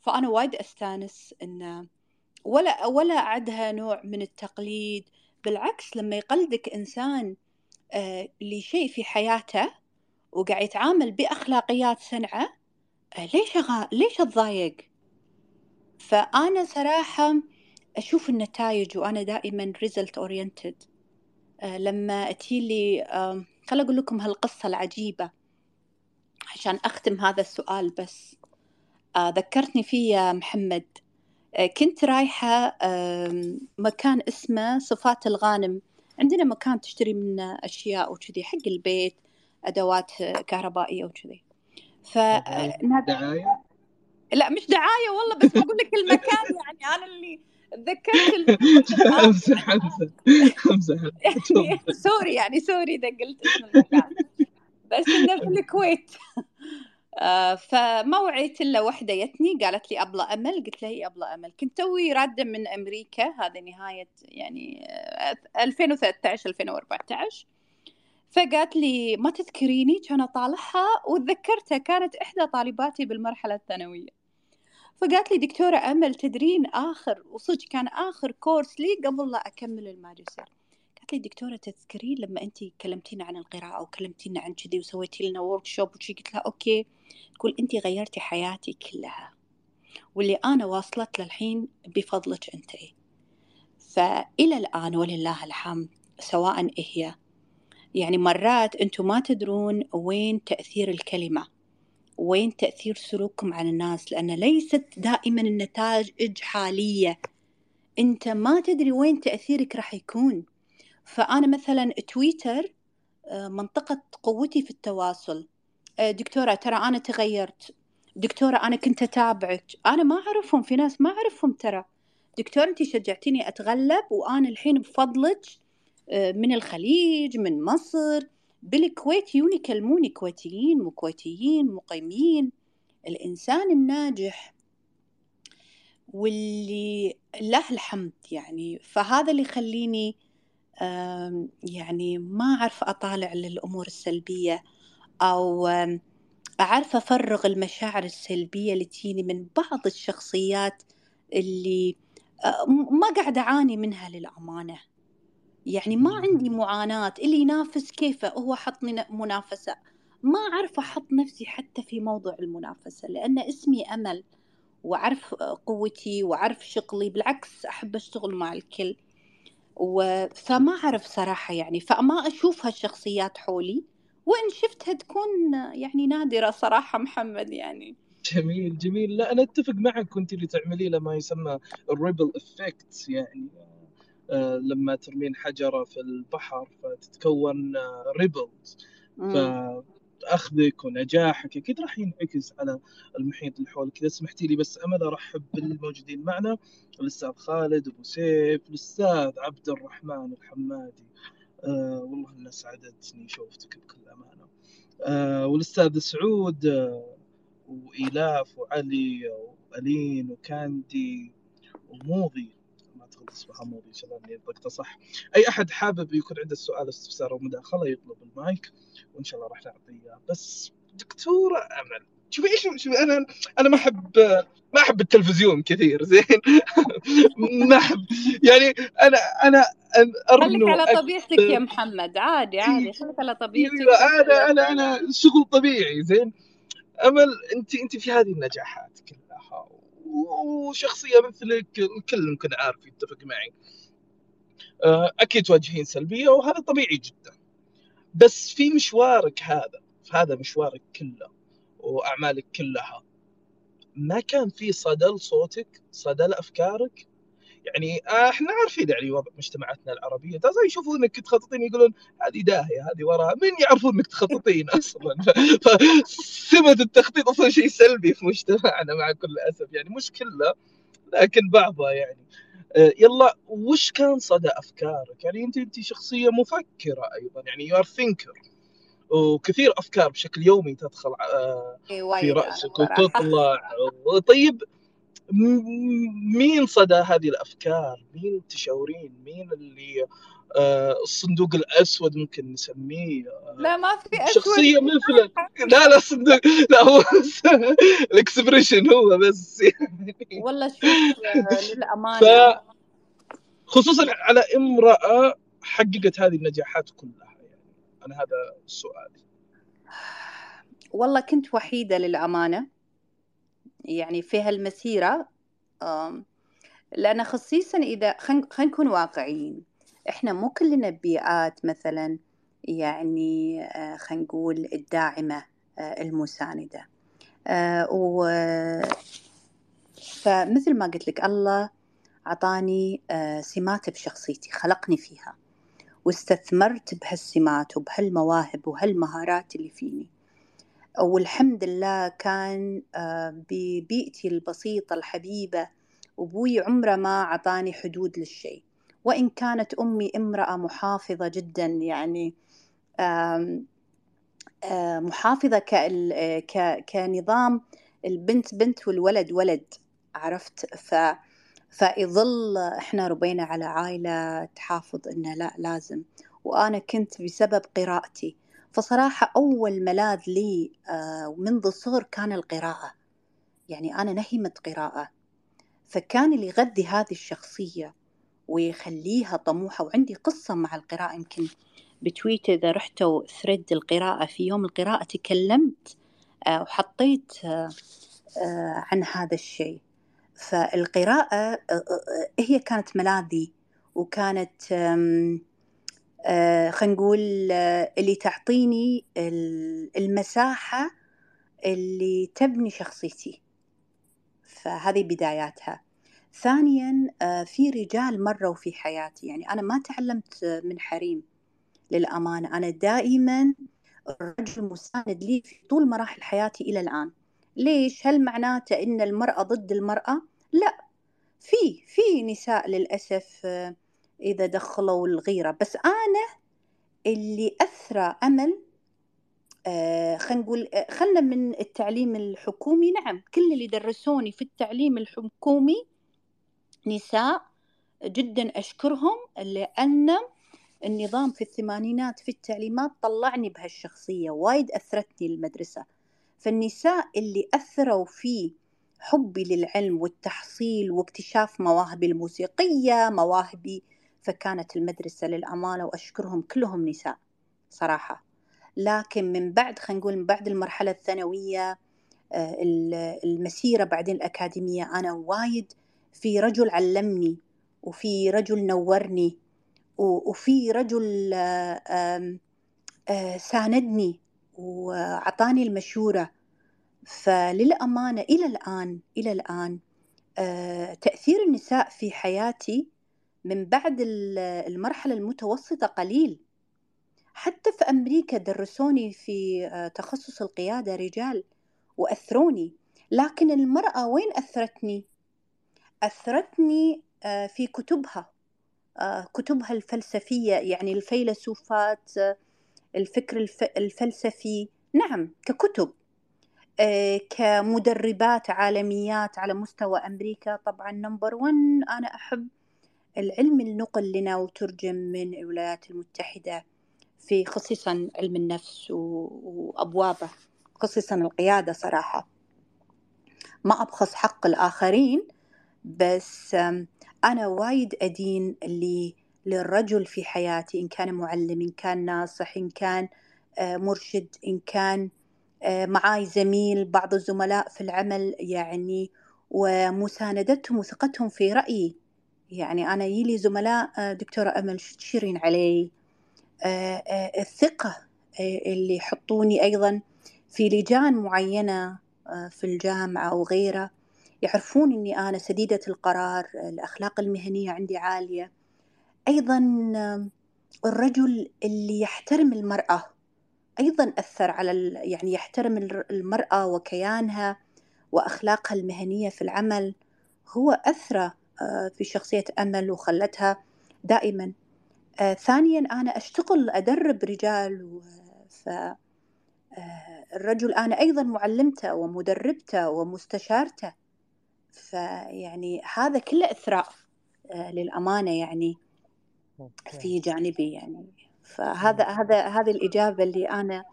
فأنا وايد أستانس إن ولا ولا أعدها نوع من التقليد. بالعكس لما يقلدك إنسان آه لشيء في حياته وقاعد يتعامل بأخلاقيات سنعة آه ليش. ليش أتضايق؟ فأنا صراحة أشوف النتائج وأنا دائما result oriented. آه لما لي آه خل أقول لكم هالقصة العجيبة عشان أختم هذا السؤال بس. آه ذكرتني فيه يا محمد. آه كنت رايحة مكان اسمه صفات الغانم. عندنا مكان تشتري منه أشياء وكذي حق البيت أدوات كهربائية وكذي. ف دعاية؟ لا مش دعاية والله بس بقول لك المكان يعني أنا اللي تذكرت امزح امزح امزح يعني sorry يعني sorry إذا قلت اسم المكان. بس إنه في الكويت. آه فما وعيت إلا وحدة جتني قالت لي أبلة أمل. قلت لها هي أبلة أمل. كنت توي راده من أمريكا. هذا نهاية يعني 2013 2014 فقالت لي ما تذكريني؟ كان أطالعها. وتذكرتها كانت إحدى طالباتي بالمرحلة الثانوية. فقالت لي دكتورة أمل تدرين آخر وصدق كان آخر كورس لي قبل لا أكمل الماجستير. قالت لي دكتورة تذكرين لما أنت كلمتينا عن القراءة وكلمتينا عن كذي وسويتي لنا workshop وشي قلت لها okay. تقول أنت غيرتي حياتي كلها واللي أنا واصلت للحين بفضلك أنت. فإلى الآن ولله الحمد سواء هي يعني مرات أنتم ما تدرون وين تأثير الكلمة. وين تأثير سلوككم على الناس؟ لأن ليست دائما النتائج حالية. أنت ما تدري وين تأثيرك راح يكون. فأنا مثلا تويتر آه، منطقة قوتي في التواصل. آه، دكتورة ترى أنا تغيرت. دكتورة أنا كنت أتابعك. أنا ما أعرفهم في ناس ما أعرفهم ترى. دكتور أنت شجعتيني أتغلب وأنا الحين بفضلك آه، من الخليج من مصر. بالكويت يوني يكلموني كويتيين مو كويتيين مقيمين الإنسان الناجح واللي له الحمد يعني. فهذا اللي يخليني يعني ما أعرف أطالع للأمور السلبية أو أعرف أفرغ المشاعر السلبية اللي تجيني من بعض الشخصيات اللي آه، ما قاعد أعاني منها للأمانة. يعني ما عندي معاناة اللي ينافس كيفه؟ هو حطني منافسة. ما أعرف أحط نفسي حتى في موضوع المنافسة لأن اسمي أمل وأعرف قوتي وأعرف شغلي بالعكس أحب أشتغل مع الكل. و... فما أعرف صراحة يعني فما أشوف هالشخصيات حولي. وإن شفتها تكون يعني نادرة صراحة محمد يعني. جميل جميل. لا أنا أتفق معك كنت اللي تعملي له ما يسمى ال ripple effect يعني. لما ترمين حجرة في البحر فتتكون ripples آه فأخذك ونجاحك. أكيد راح ينعكس على المحيط اللي حولك. إذا سمحتي لي بس أمل أرحب بالموجودين معنا الأستاذ خالد أبو سيف الأستاذ عبد الرحمن الحمادي. آه والله انها سعدتني شوفتك بكل أمانة. آه والأستاذ سعود آه وإيلاف وعلي وألين وكاندي وموضي. اسمها موضي إن شاء الله إني نطقته صح أي أحد حابب يكون عنده سؤال استفسار أو مداخلة يطلب المايك وإن شاء الله راح نعطيه بس دكتورة أمل شوفي إيش شوفي أنا أنا ما احب ما أحب التلفزيون كثير زين. ما أحب. يعني أنا أنا خليك على طبيعتك يا محمد. عادي عادي خليك على طبيعتك. أنا أنا أنا شغل طبيعي زين. أمل انت أنت في هذه النجاحات كلها. وشخصية مثلك الكل ممكن عارف يتفق معي. آه، أكيد تواجهين سلبية وهذا طبيعي جدا. بس في مشوارك هذا في هذا مشوارك كله وأعمالك كلها ما كان في صدى لصوتك صدى لافكارك يعني آه، إحنا عارفين يعني وضع مجتمعاتنا العربية. ترى يشوفونك تخططين يقولون هذه داهية هذه وراها. من يعرفون إنك تخططين أصلا؟ فسمة التخطيط أصلا شيء سلبي في مجتمعنا مع كل اسف يعني مش كله لكن بعضها يعني. آه، يلا وش كان صدى أفكارك؟ يعني أنت أنت شخصية مفكرة أيضا. يعني you are thinker وكثير أفكار بشكل يومي تدخل آه، إيه، في رأسك وتطلع. طيب مين صدى هذه الأفكار؟ مين تشاورين؟ مين اللي آه الصندوق الأسود ممكن نسميه؟ آه لا ما في أسود. شخصية مثلك لا لا صندوق لا هو الإكسبريشن هو بس. يعني والله شوف آه، للأمانة. ف... خصوصا على امرأة حققت هذه النجاحات كلها يعني أنا هذا سؤالي. والله كنت وحيدة للأمانة. يعني في هالمسيرة لأن خصيصا إذا خلينا نكون واقعيين إحنا مو كلنا بيئات مثلا يعني آه، خلينا نقول الداعمة آه، المساندة. آه، و فمثل ما قلت لك الله عطاني سمات بشخصيتي خلقني فيها واستثمرت بهالسمات وبهالمواهب وهالمهارات اللي فيني. والحمد لله كان آه، ببيئتي البسيطة الحبيبة وبوي عمره ما عطاني حدود للشيء. وإن كانت أمي امرأة محافظة جدا يعني آه، محافظة كنظام البنت بنت والولد ولد عرفت؟ ف فيظل إحنا ربينا على عائلة تحافظ إنه لا لازم. وأنا كنت بسبب قراءتي. فصراحة أول ملاذ لي آه، منذ الصغر كان القراءة. يعني أنا نهمة قراءة. فكان اللي يغذي هذه الشخصية ويخليها طموحة وعندي قصة مع القراءة. يمكن بتويت إذا رحتوا ثريد القراءة في يوم القراءة تكلمت آه، وحطيت آه، عن هذا الشيء. فالقراءة هي كانت ملاذي وكانت خلينا نقول آه، اللي تعطيني المساحة اللي تبني شخصيتي. فهذه بداياتها. ثانيا آه، في رجال مروا في حياتي. يعني أنا ما تعلمت من حريم. للأمانة أنا دائما الرجل مساند لي في طول مراحل حياتي إلى الآن. ليش؟ هل معناته أن المرأة ضد المرأة؟ لا. في في نساء للأسف آه، إذا دخلوا الغيرة. بس أنا اللي أثرى أمل آه خلينا نقول آه، خلنا من التعليم الحكومي. نعم كل اللي درسوني في التعليم الحكومي نساء جدا أشكرهم لأن النظام في الثمانينات في التعليمات طلعني بهالشخصية وايد أثرتني المدرسة. فالنساء اللي أثروا في حبي للعلم والتحصيل واكتشاف مواهبي الموسيقية مواهبي فكانت المدرسة للأمانة وأشكرهم كلهم نساء صراحة. لكن من بعد خلينا نقول من بعد المرحلة الثانوية آه، المسيرة بعدين الأكاديمية أنا وايد في رجل علمني وفي رجل نورني وفي رجل آه، آه، ساندني وعطاني المشورة. فللأمانة إلى الآن إلى الآن تأثير النساء في حياتي من بعد المرحلة المتوسطة قليل. حتى في أمريكا درسوني في آه، تخصص القيادة رجال وأثروني لكن المرأة وين أثرتني؟ أثرتني آه، في كتبها آه، كتبها الفلسفية يعني الفيلسوفات الفكر الفلسفي. نعم ككتب كمدربات عالميات على مستوى أمريكا. طبعا نمبر ون أنا أحب العلم النقل لنا وترجم من الولايات المتحدة في خصيصا علم النفس وأبوابه خصيصا القيادة صراحة. ما أبخص حق الآخرين بس أنا وايد أدين اللي للرجل في حياتي إن كان معلم إن كان ناصح إن كان آه، مرشد إن كان آه، معاي زميل بعض الزملاء في العمل يعني ومساندتهم وثقتهم في رأيي. يعني أنا يلي زملاء آه، دكتورة أمل تشيرين علي؟ آه، آه، الثقة اللي يحطوني أيضا في لجان معينة في الجامعة أو غيره يعرفون أني أنا سديدة القرار الأخلاق المهنية عندي عالية. أيضا الرجل اللي يحترم المرأة أيضا أثر على يعني يحترم المرأة وكيانها وأخلاقها المهنية في العمل هو أثرى آه، في شخصية أمل وخلتها دائما. آه، ثانيا أنا أشتغل أدرب رجال ف آه، الرجل أنا أيضا معلمته ومدربته ومستشارته. فيعني هذا كله إثراء للأمانة يعني في جانبي يعني. فهذا هذا هذه الإجابة اللي أنا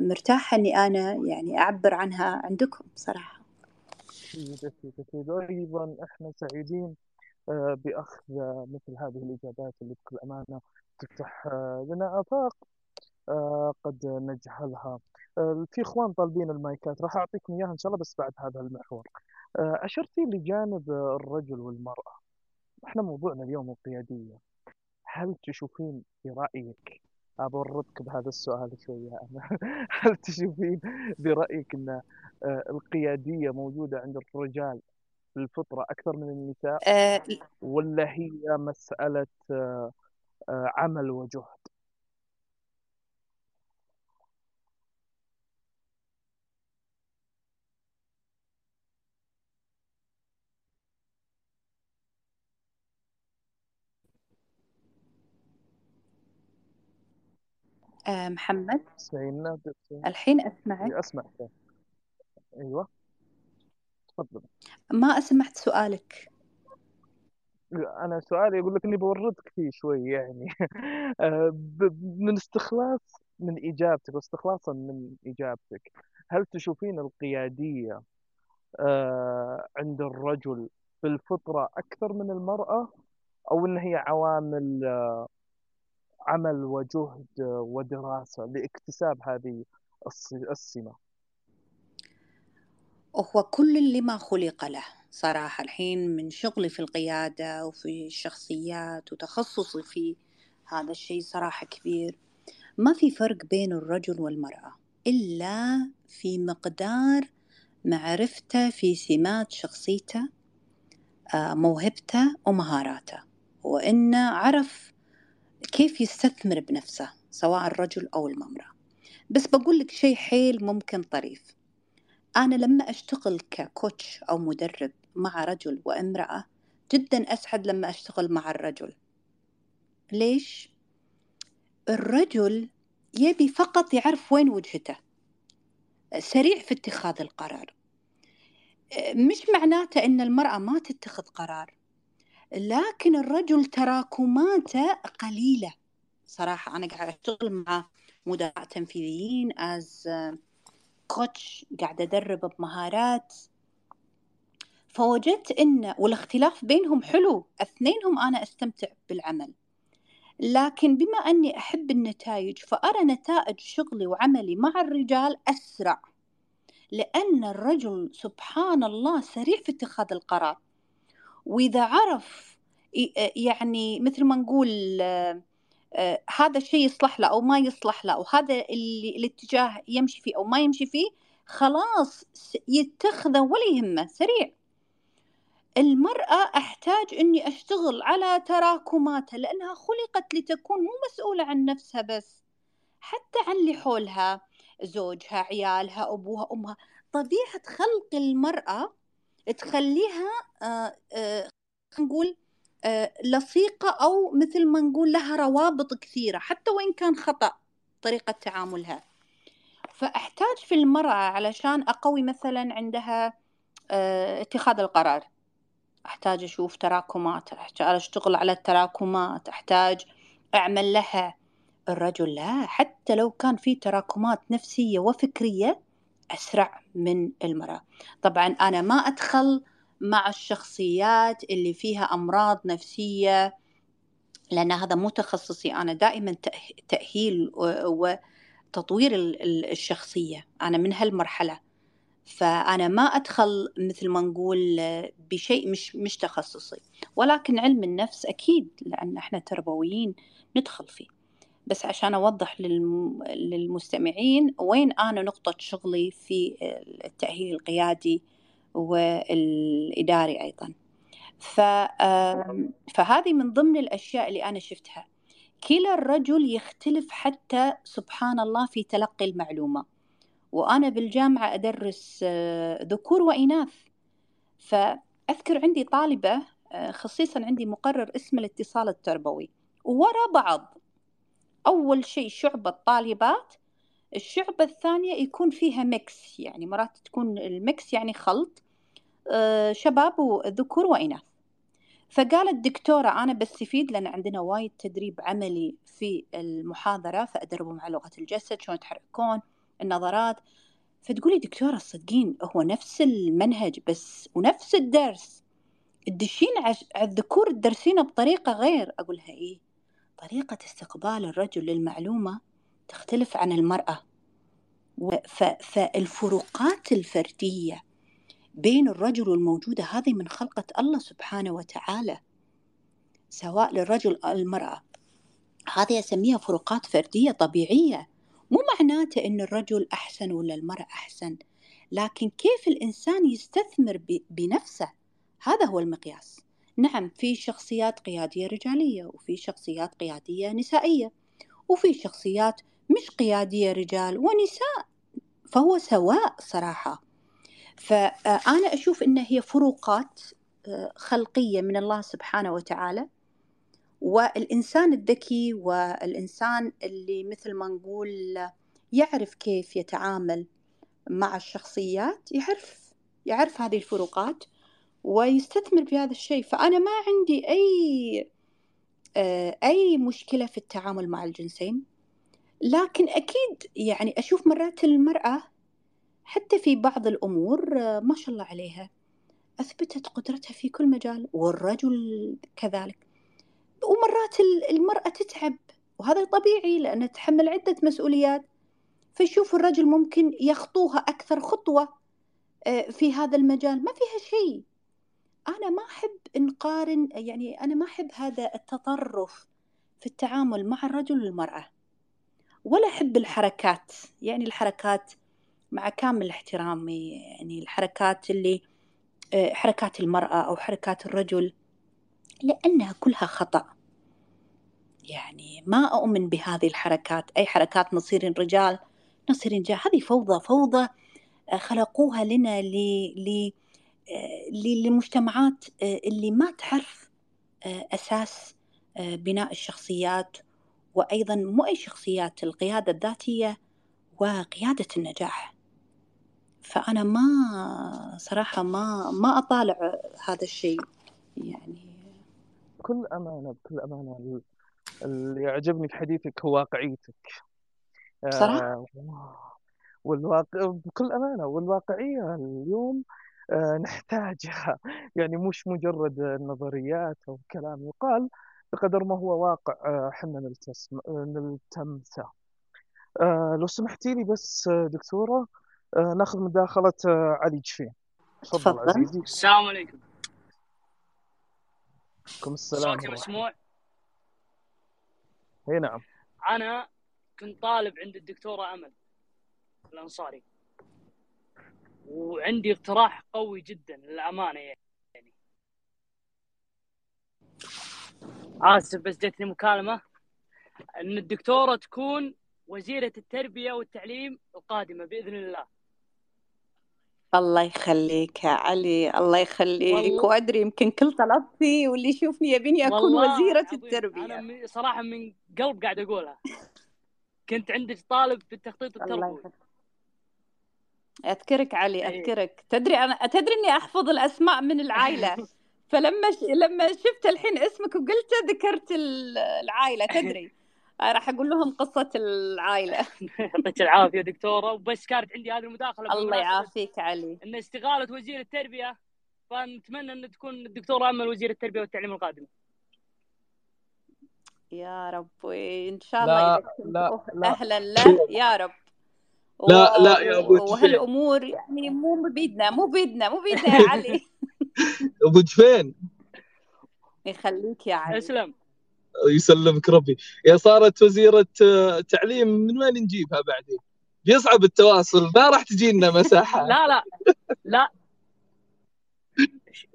مرتاحة إني أنا يعني أعبر عنها عندكم صراحة. أكيد أكيد أكيد وأيضا إحنا سعيدين آه، بأخذ مثل هذه الإجابات اللي بكل أمانة تفتح آه، لنا آفاق آه، قد نجهلها. في إخوان طالبين المايكات راح أعطيكم إياها إن شاء الله بس بعد هذا المحور. أشرتي لجانب الرجل والمرأة. إحنا موضوعنا اليوم القيادية. هل تشوفين في رأيك أبربك بهذا السؤال شوية أنا هل تشوفين برأيك أن آه، القيادية موجودة عند الرجال في الفطرة أكثر من النساء؟ أه ولا هي مسألة آه، آه، عمل وجهد؟ محمد. تسمعينا الحين أسمعك. أسمع أيوة. تفضل. ما سمعت سؤالك. أنا سؤالي يقول لك إني بوردك فيه شوي يعني. آه، من استخلاص من إجابتك واستخلاصا من إجابتك هل تشوفين القيادية آه، عند الرجل في الفطرة أكثر من المرأة أو إن هي عوامل آه، عمل وجهد ودراسة لاكتساب هذه السمة. هو كل اللي ما خلق له. صراحة الحين من شغلي في القيادة وفي الشخصيات وتخصصي في هذا الشيء صراحة كبير. ما في فرق بين الرجل والمرأة إلا في مقدار معرفته في سمات شخصيته آه، موهبته ومهاراته. وإنه عرف كيف يستثمر بنفسه سواء الرجل أو المرأة. بس بقول لك شيء حيل ممكن طريف. أنا لما أشتغل ككوتش أو مدرب مع رجل وامرأة جدا أسعد لما أشتغل مع الرجل. ليش؟ الرجل يبي فقط يعرف وين وجهته. سريع في اتخاذ القرار. مش معناته إن المرأة ما تتخذ قرار. لكن الرجل تراكماته قليلة. صراحة أنا قاعدة أشتغل مع مدراء تنفيذيين از كوتش قاعدة أدرب بمهارات. فوجدت إن والاختلاف بينهم حلو اثنينهم أنا أستمتع بالعمل. لكن بما أني أحب النتائج فأرى نتائج شغلي وعملي مع الرجال أسرع. لأن الرجل سبحان الله سريع في اتخاذ القرار. وإذا عرف يعني مثل ما نقول آه، هذا الشيء يصلح له أو ما يصلح له وهذا الاتجاه يمشي فيه أو ما يمشي فيه خلاص يتخذه ولا يهمه سريع. المرأة أحتاج إني أشتغل على تراكماتها لأنها خلقت لتكون مو مسؤولة عن نفسها بس حتى عن اللي حولها زوجها عيالها أبوها أمها. طبيعة خلق المرأة تخليها آه، آه، نقول آه، لصيقة أو مثل ما نقول لها روابط كثيرة حتى وإن كان خطأ طريقة تعاملها. فأحتاج في المرأة علشان أقوي مثلا عندها اتخاذ القرار. أحتاج أشوف تراكمات أحتاج أشتغل على التراكمات أحتاج أعمل لها. الرجل لا حتى لو كان في تراكمات نفسية وفكرية أسرع من المرأة. طبعا أنا ما أدخل مع الشخصيات اللي فيها أمراض نفسية لأن هذا مو تخصصي. أنا دائما تأهيل وتطوير الشخصية. أنا من هالمرحلة. فأنا ما أدخل مثل ما نقول بشيء مش مش تخصصي. ولكن علم النفس أكيد لأن إحنا تربويين ندخل فيه. بس عشان أوضح للمستمعين وين أنا نقطة شغلي في التأهيل القيادي والإداري أيضا. فهذه من ضمن الأشياء اللي أنا شفتها. كلا الرجل يختلف حتى سبحان الله في تلقي المعلومة. وأنا بالجامعة أدرس آه، ذكور وإناث. فأذكر عندي طالبة آه، خصيصا عندي مقرر اسمه الاتصال التربوي. ورا بعض. أول شيء شعبة طالبات الشعبة الثانية يكون فيها mix يعني مرات تكون ال mix يعني خلط آه، شباب وذكور وإناث. فقالت دكتورة أنا بستفيد لأن عندنا وايد تدريب عملي في المحاضرة فأدربهم على لغة الجسد شلون يتحركون النظرات. فتقولي دكتورة صدقين هو نفس المنهج بس ونفس الدرس. تدشين على الذكور تدرسينه بطريقة غير. أقولها إيه؟ طريقة استقبال الرجل للمعلومة تختلف عن المرأة. فالفروقات الفردية بين الرجل والموجودة هذه من خلقة الله سبحانه وتعالى سواء للرجل أو المرأة. هذه أسميها فروقات فردية طبيعية. مو معناته أن الرجل أحسن ولا المرأة أحسن لكن كيف الإنسان يستثمر بنفسه؟ هذا هو المقياس. نعم في شخصيات قيادية رجالية وفي شخصيات قيادية نسائية وفي شخصيات مش قيادية رجال ونساء فهو سواء صراحة. فأنا أشوف أن هي فروقات آه، خلقية من الله سبحانه وتعالى والإنسان الذكي والإنسان اللي مثل ما نقول يعرف كيف يتعامل مع الشخصيات يعرف يعرف هذه الفروقات ويستثمر في هذا الشيء. فأنا ما عندي أي آه، أي مشكلة في التعامل مع الجنسين. لكن أكيد يعني أشوف مرات المرأة حتى في بعض الأمور آه، ما شاء الله عليها أثبتت قدرتها في كل مجال والرجل كذلك. ومرات المرأة تتعب وهذا طبيعي لأنها تحمل عدة مسؤوليات. فيشوف الرجل ممكن يخطوها أكثر خطوة آه، في هذا المجال. ما فيها شيء. أنا ما أحب نقارن يعني أنا ما أحب هذا التطرف في التعامل مع الرجل والمرأة ولا أحب الحركات يعني الحركات مع كامل احترامي يعني الحركات اللي آه، حركات المرأة أو حركات الرجل لأنها كلها خطأ. يعني ما أؤمن بهذه الحركات أي حركات نصير رجال نصير رجال هذه فوضى فوضى آه، خلقوها لنا ل آه، لمجتمعات اللي ما تعرف أساس بناء الشخصيات وأيضا مو أي شخصيات القيادة الذاتية وقيادة النجاح. فأنا ما صراحة ما ما أطالع هذا الشيء يعني. بكل أمانة بكل أمانة اللي يعجبني في حديثك هو واقعيتك. صراحة آه والواقع بكل أمانة والواقعية اليوم آه نحتاجها. يعني مش مجرد نظريات أو كلام يقال بقدر ما هو واقع. آه، حنا نلتسم نلتمسه. آه، لو سمحتي لي بس آه، دكتورة ناخذ مداخلة علي جفين. تفضل عزيزي. السلام عليكم. عليكم السلام صوتي مسموع؟ أي نعم. أنا كنت طالب عند الدكتورة أمل الأنصاري. وعندي اقتراح قوي جدا للأمانة يعني. آسف بس جتني مكالمة. إن الدكتورة تكون وزيرة التربية والتعليم القادمة بإذن الله. الله يخليك يا علي الله يخليك. والله... وأدري يمكن كل طلبتي واللي يشوفني يبيني أكون وزيرة التربية. أنا صراحة من قلب قاعد أقولها. كنت عندك طالب في التخطيط التربوي. أذكرك علي إيه. أذكرك. تدري أنا تدري إني أحفظ الأسماء من العائلة. فلما ش... لما شفت الحين اسمك وقلته ذكرت العائلة تدري. راح أقول لهم قصة العائلة. يعطيك العافية دكتورة. وبس كانت عندي هذه المداخلة الله يعافيك علي. إن استقاله وزير التربية فنتمنى إن تكون الدكتورة أمل وزير التربية والتعليم القادمه يا رب إن شاء الله لا لا لا. أهلا له. يا رب. لا لا يا أبو وهالأمور يعني مو بيدنا مو بيدنا مو بيدنا يا علي. أبو جفين يخليك يا علي. اسلم يسلمك ربي. يا صارت وزيرة آه، تعليم من وين نجيبها بعدين؟ بيصعب التواصل ما راح تجينا مساحة. لا لا لا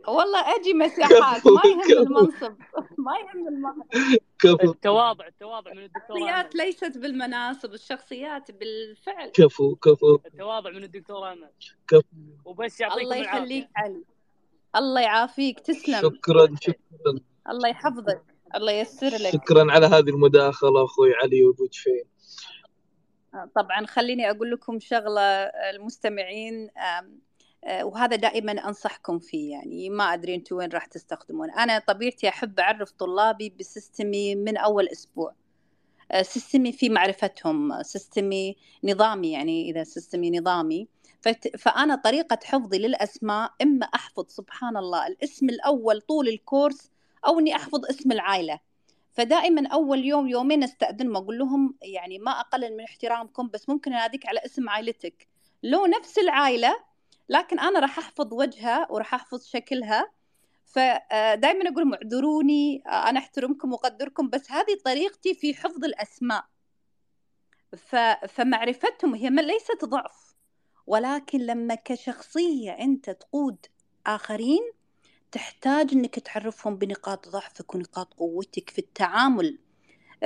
والله أجي مساحات ما يهم المنصب ما يهم المنصب. كفو. التواضع التواضع من الدكتور الشخصيات ليست بالمناصب الشخصيات بالفعل. كفو كفو. التواضع من الدكتور أمل. كفو. وبس يعطيكم الله يخليك علي. الله يعافيك. تسلم. شكرا شكرا. الله يحفظك. الله ييسر لك. شكرا على هذه المداخلة أخوي علي وبوجفين طبعا خليني أقول لكم شغلة المستمعين وهذا دائما أنصحكم فيه يعني ما أدري أنتم وين راح تستخدمون. أنا طبيعتي أحب أعرف طلابي ب system ي من أول أسبوع. آه، system ي في معرفتهم system ي نظامي يعني إذا سيستمي نظامي. فأنا طريقة حفظي للأسماء إما أحفظ سبحان الله الاسم الأول طول الكورس أو إني أحفظ اسم العائلة. فدائما أول يوم يومين استاذنهم أقول لهم يعني ما أقلل من احترامكم بس ممكن أناديك على اسم عائلتك. لو نفس العائلة لكن أنا راح أحفظ وجهها وراح أحفظ شكلها. فدائما أقول اعذروني أنا أحترمكم وأقدركم بس هذه طريقتي في حفظ الأسماء. فمعرفتهم هي ليست ضعف ولكن لما كشخصية أنت تقود آخرين تحتاج إنك تعرفهم بنقاط ضعفك ونقاط قوتك في التعامل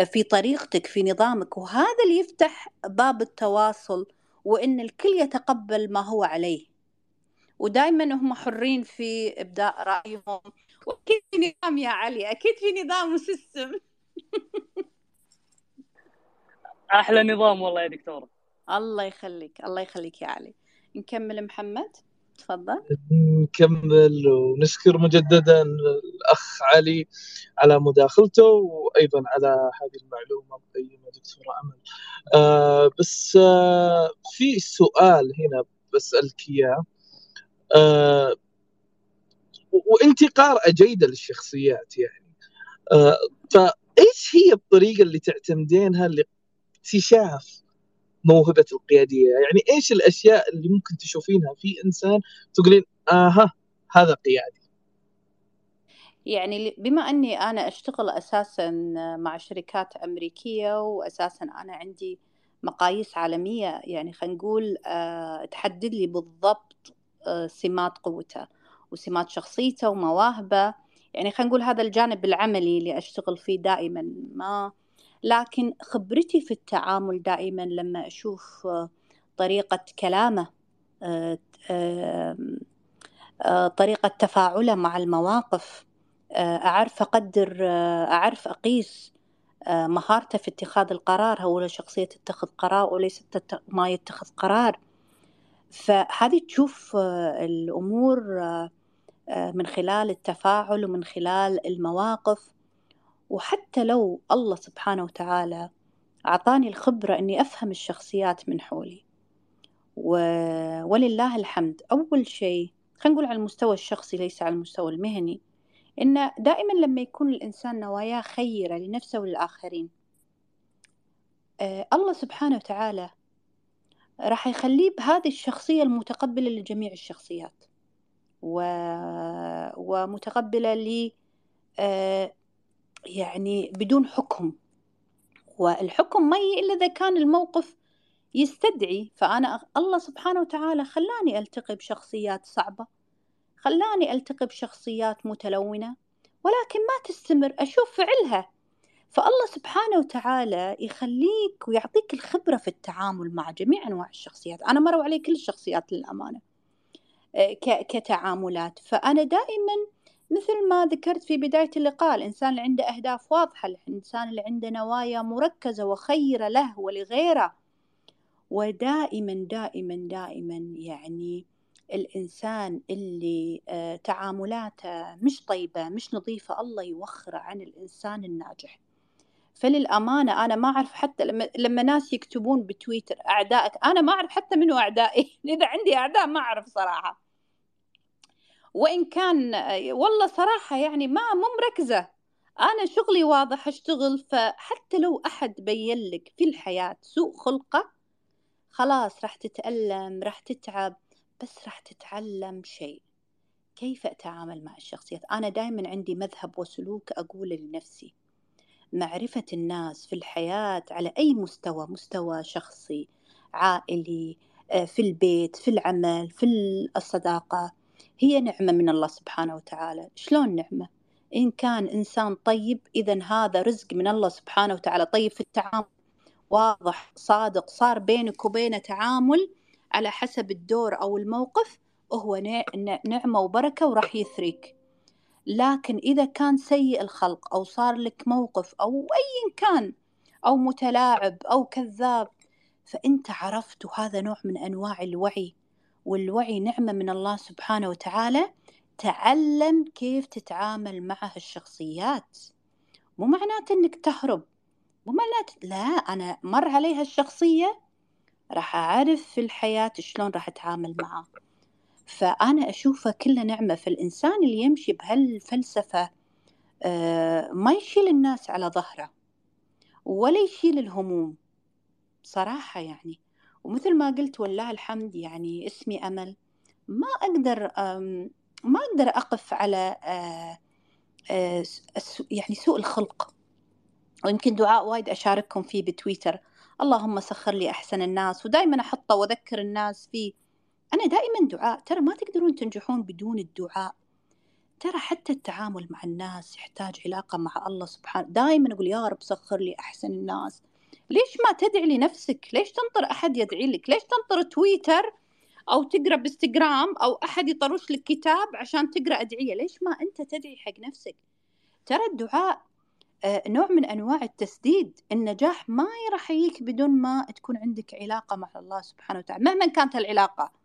في طريقتك في نظامك. وهذا اللي يفتح باب التواصل وإن الكل يتقبل ما هو عليه. ودائما هم حرين في إبداء رأيهم. وأكيد في نظام يا علي أكيد في نظام وسيستم. أحلى نظام والله يا دكتورة. الله يخليك الله يخليك يا علي. نكمل محمد؟ تفضل. نكمل ونشكر مجددا الأخ علي على مداخلته وأيضا على هذه المعلومة القيمة دكتورة أمل. آه بس آه في سؤال هنا بسألك إياه. آه وانت قارئه جيده للشخصيات يعني. آه فإيش هي الطريقة اللي تعتمدينها لاكتشاف موهبة القيادية؟ يعني إيش الأشياء اللي ممكن تشوفينها في إنسان تقولين آها هذا قيادي؟ يعني بما أني أنا أشتغل أساسا مع شركات أمريكية واساسا أنا عندي مقاييس عالمية يعني خلينا نقول آه، تحدد لي بالضبط سمات قوته وسمات شخصيته ومواهبه. يعني خلينا نقول هذا الجانب العملي اللي أشتغل فيه دائما ما. لكن خبرتي في التعامل دائما لما أشوف آه، طريقة كلامه طريقة تفاعله مع المواقف أعرف أقدر أعرف أقيس آه، مهارته في اتخاذ القرار. هو شخصية تتخذ قرار وليس ما يتخذ قرار. فهذه تشوف آه، الأمور آه، من خلال التفاعل ومن خلال المواقف. وحتى لو الله سبحانه وتعالى أعطاني الخبرة أني أفهم الشخصيات من حولي و... ولله الحمد أول شيء خلينا نقول على المستوى الشخصي ليس على المستوى المهني إن دائما لما يكون الإنسان نواياه خيرة لنفسه وللآخرين آه الله سبحانه وتعالى راح يخليه بهذه الشخصية المتقبلة لجميع الشخصيات. و... ومتقبلة ل آه يعني بدون حكم. والحكم ما إلا إذا كان الموقف يستدعي. فأنا الله سبحانه وتعالى خلاني ألتقي بشخصيات صعبة. خلاني ألتقي بشخصيات متلونة. ولكن ما تستمر. أشوف فعلها. فالله سبحانه وتعالى يخليك ويعطيك الخبرة في التعامل مع جميع أنواع الشخصيات. أنا مروا علي كل الشخصيات للأمانة آه، كتعاملات. فأنا دائما مثل ما ذكرت في بداية اللقاء الإنسان اللي عنده أهداف واضحة الإنسان اللي عنده نوايا مركزة وخيرة له ولغيره. ودائما دائما دائما يعني الإنسان اللي آه، تعاملاته مش طيبة مش نظيفة الله يوخره عن الإنسان الناجح. فللأمانة أنا ما أعرف حتى لما, لما ناس يكتبون بتويتر أعدائك أنا ما أعرف حتى منو أعدائي. إذا عندي أعداء ما أعرف صراحة. وإن كان والله صراحة يعني ما مو مركزة. أنا شغلي واضح أشتغل فحتى لو أحد بين لك في الحياة سوء خلقة خلاص راح تتألم راح تتعب بس راح تتعلم شيء. كيف أتعامل مع الشخصيات؟ أنا دائما عندي مذهب وسلوك أقول لنفسي. معرفة الناس في الحياة على أي مستوى؟ مستوى شخصي عائلي آه، في البيت في العمل في الصداقة. هي نعمة من الله سبحانه وتعالى. شلون نعمة؟ إن كان إنسان طيب إذا هذا رزق من الله سبحانه وتعالى. طيب في التعامل. واضح صادق صار بينك وبينه تعامل على حسب الدور أو الموقف. هو نعمة وبركة وراح يثريك. لكن إذا كان سيء الخلق أو صار لك موقف أو أي كان أو متلاعب أو كذاب فأنت عرفت وهذا نوع من أنواع الوعي والوعي نعمة من الله سبحانه وتعالى تعلم كيف تتعامل مع هالشخصيات. مو معناته إنك تهرب مو معناته لا أنا مر علي هالشخصيه راح أعرف في الحياة شلون راح أتعامل معاه فأنا أشوفه كله نعمة فالإنسان اللي يمشي بهالفلسفة آه، ما يشيل الناس على ظهره ولا يشيل الهموم صراحة يعني. ومثل ما قلت والله الحمد يعني اسمي أمل. ما أقدر ما أقدر أقف على آه، آه، يعني سوء الخلق. ويمكن دعاء وايد أشارككم فيه بتويتر. اللهم سخر لي أحسن الناس ودائما أحطه وأذكر الناس فيه. أنا دائما دعاء ترى ما تقدرون تنجحون بدون الدعاء. ترى حتى التعامل مع الناس يحتاج علاقة مع الله سبحانه. دائما أقول يا رب سخر لي أحسن الناس. ليش ما تدعي لنفسك؟ ليش تنطر أحد يدعي لك؟ ليش تنطر تويتر أو تقرأ بإنستغرام أو أحد يطرش لك كتاب عشان تقرأ أدعية؟ ليش ما أنت تدعي حق نفسك؟ ترى الدعاء آه، نوع من أنواع التسديد. النجاح ما راح يجيك بدون ما تكون عندك علاقة مع الله سبحانه وتعالى مهما كانت العلاقة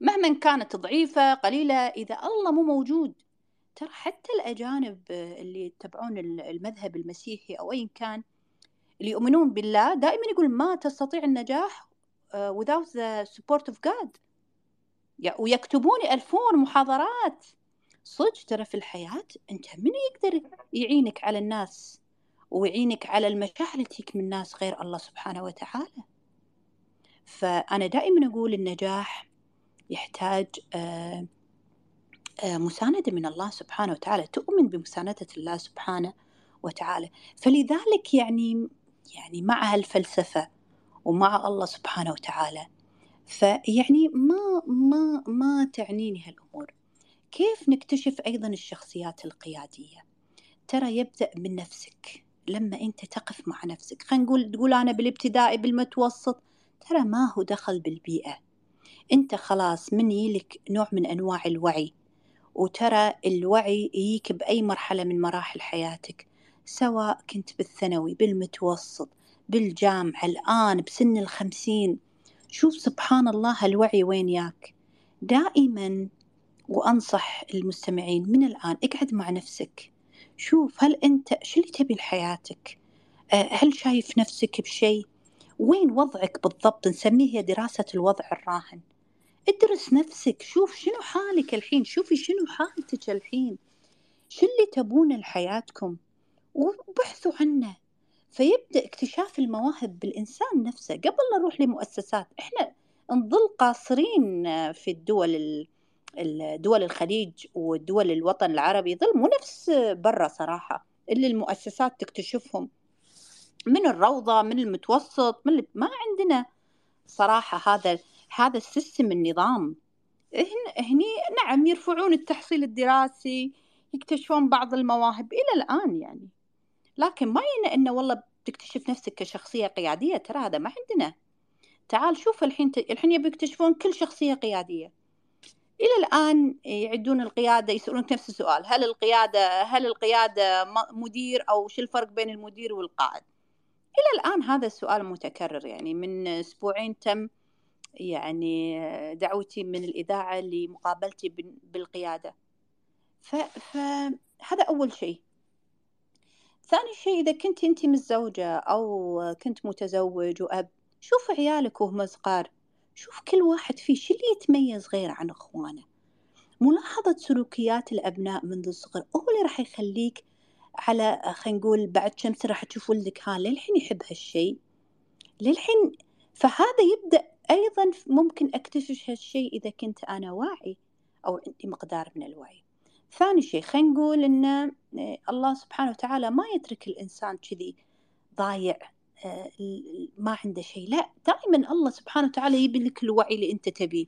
مهما كانت ضعيفة قليلة إذا الله مو موجود. ترى حتى الأجانب اللي يتبعون المذهب المسيحي أو أي كان اللي يؤمنون بالله دائما يقول ما تستطيع النجاح آه، without the support of God. ويكتبون يألفون محاضرات. صدق ترى في الحياة أنت من يقدر يعينك على الناس ويعينك على المشاعر اللي تجيك من الناس غير الله سبحانه وتعالى؟ فأنا دائما أقول النجاح يحتاج آه، آه، مساندة من الله سبحانه وتعالى. تؤمن بمساندة الله سبحانه وتعالى. فلذلك يعني يعني مع هالفلسفة ومع الله سبحانه وتعالى فيعني ما ما ما تعنيني هالأمور. كيف نكتشف أيضا الشخصيات القيادية؟ ترى يبدأ من نفسك. لما أنت تقف مع نفسك خلينا نقول تقول أنا بالابتدائي بالمتوسط ترى ما هو دخل بالبيئة. أنت خلاص من يلك نوع من أنواع الوعي. وترى الوعي يجيك بأي مرحلة من مراحل حياتك سواء كنت بالثانوي بالمتوسط بالجامعة الآن بسن الخمسين. شوف سبحان الله الوعي وين ياك. دائما وأنصح المستمعين من الآن اقعد مع نفسك. شوف هل أنت شو اللي تبي لحياتك؟ آه، هل شايف نفسك بشيء؟ وين وضعك بالضبط؟ نسميه دراسة الوضع الراهن. ادرس نفسك شوف شنو حالك الحين شوفي شنو حالتك الحين. شو اللي تبونه لحياتكم؟ وبحثوا عنه. فيبدأ اكتشاف المواهب بالإنسان نفسه. قبل لا نروح لمؤسسات إحنا نظل قاصرين في الدول دول الخليج ودول الوطن العربي. ظل مو نفس برا صراحة اللي المؤسسات تكتشفهم. من الروضة من المتوسط من ما عندنا صراحة هذا هذا السيستم النظام. هني نعم يرفعون التحصيل الدراسي يكتشفون بعض المواهب إلى الآن يعني. لكن ما يعني انه والله بتكتشف نفسك كشخصية قيادية ترى هذا ما عندنا. تعال شوف الحين ت... الحين يبي يكتشفون كل شخصية قيادية. إلى الآن يعدون القيادة يسألونك نفس السؤال هل القيادة هل القيادة مدير أو شو الفرق بين المدير والقائد؟ إلى الآن هذا السؤال متكرر يعني من أسبوعين تم يعني دعوتي من الإذاعة لمقابلتي بالقيادة. فهذا أول شيء. ثاني شيء إذا كنت أنت متزوجة أو كنت متزوج وأب شوف عيالك وهم صغار. شوف كل واحد فيه شو اللي يتميز غير عن إخوانه. ملاحظة سلوكيات الأبناء منذ الصغر هو اللي راح يخليك على خلينا نقول بعد كم سنة راح تشوف ولدك ها للحين يحب هالشيء؟ للحين فهذا يبدأ أيضا ممكن أكتشف هالشيء إذا كنت أنا واعي أو عندي مقدار من الوعي. ثاني شيء خلينا نقول إن آه، الله سبحانه وتعالى ما يترك الإنسان كذي ضايع آه، ما عنده شيء. لا دائما الله سبحانه وتعالى يبي لك الوعي اللي أنت تبيه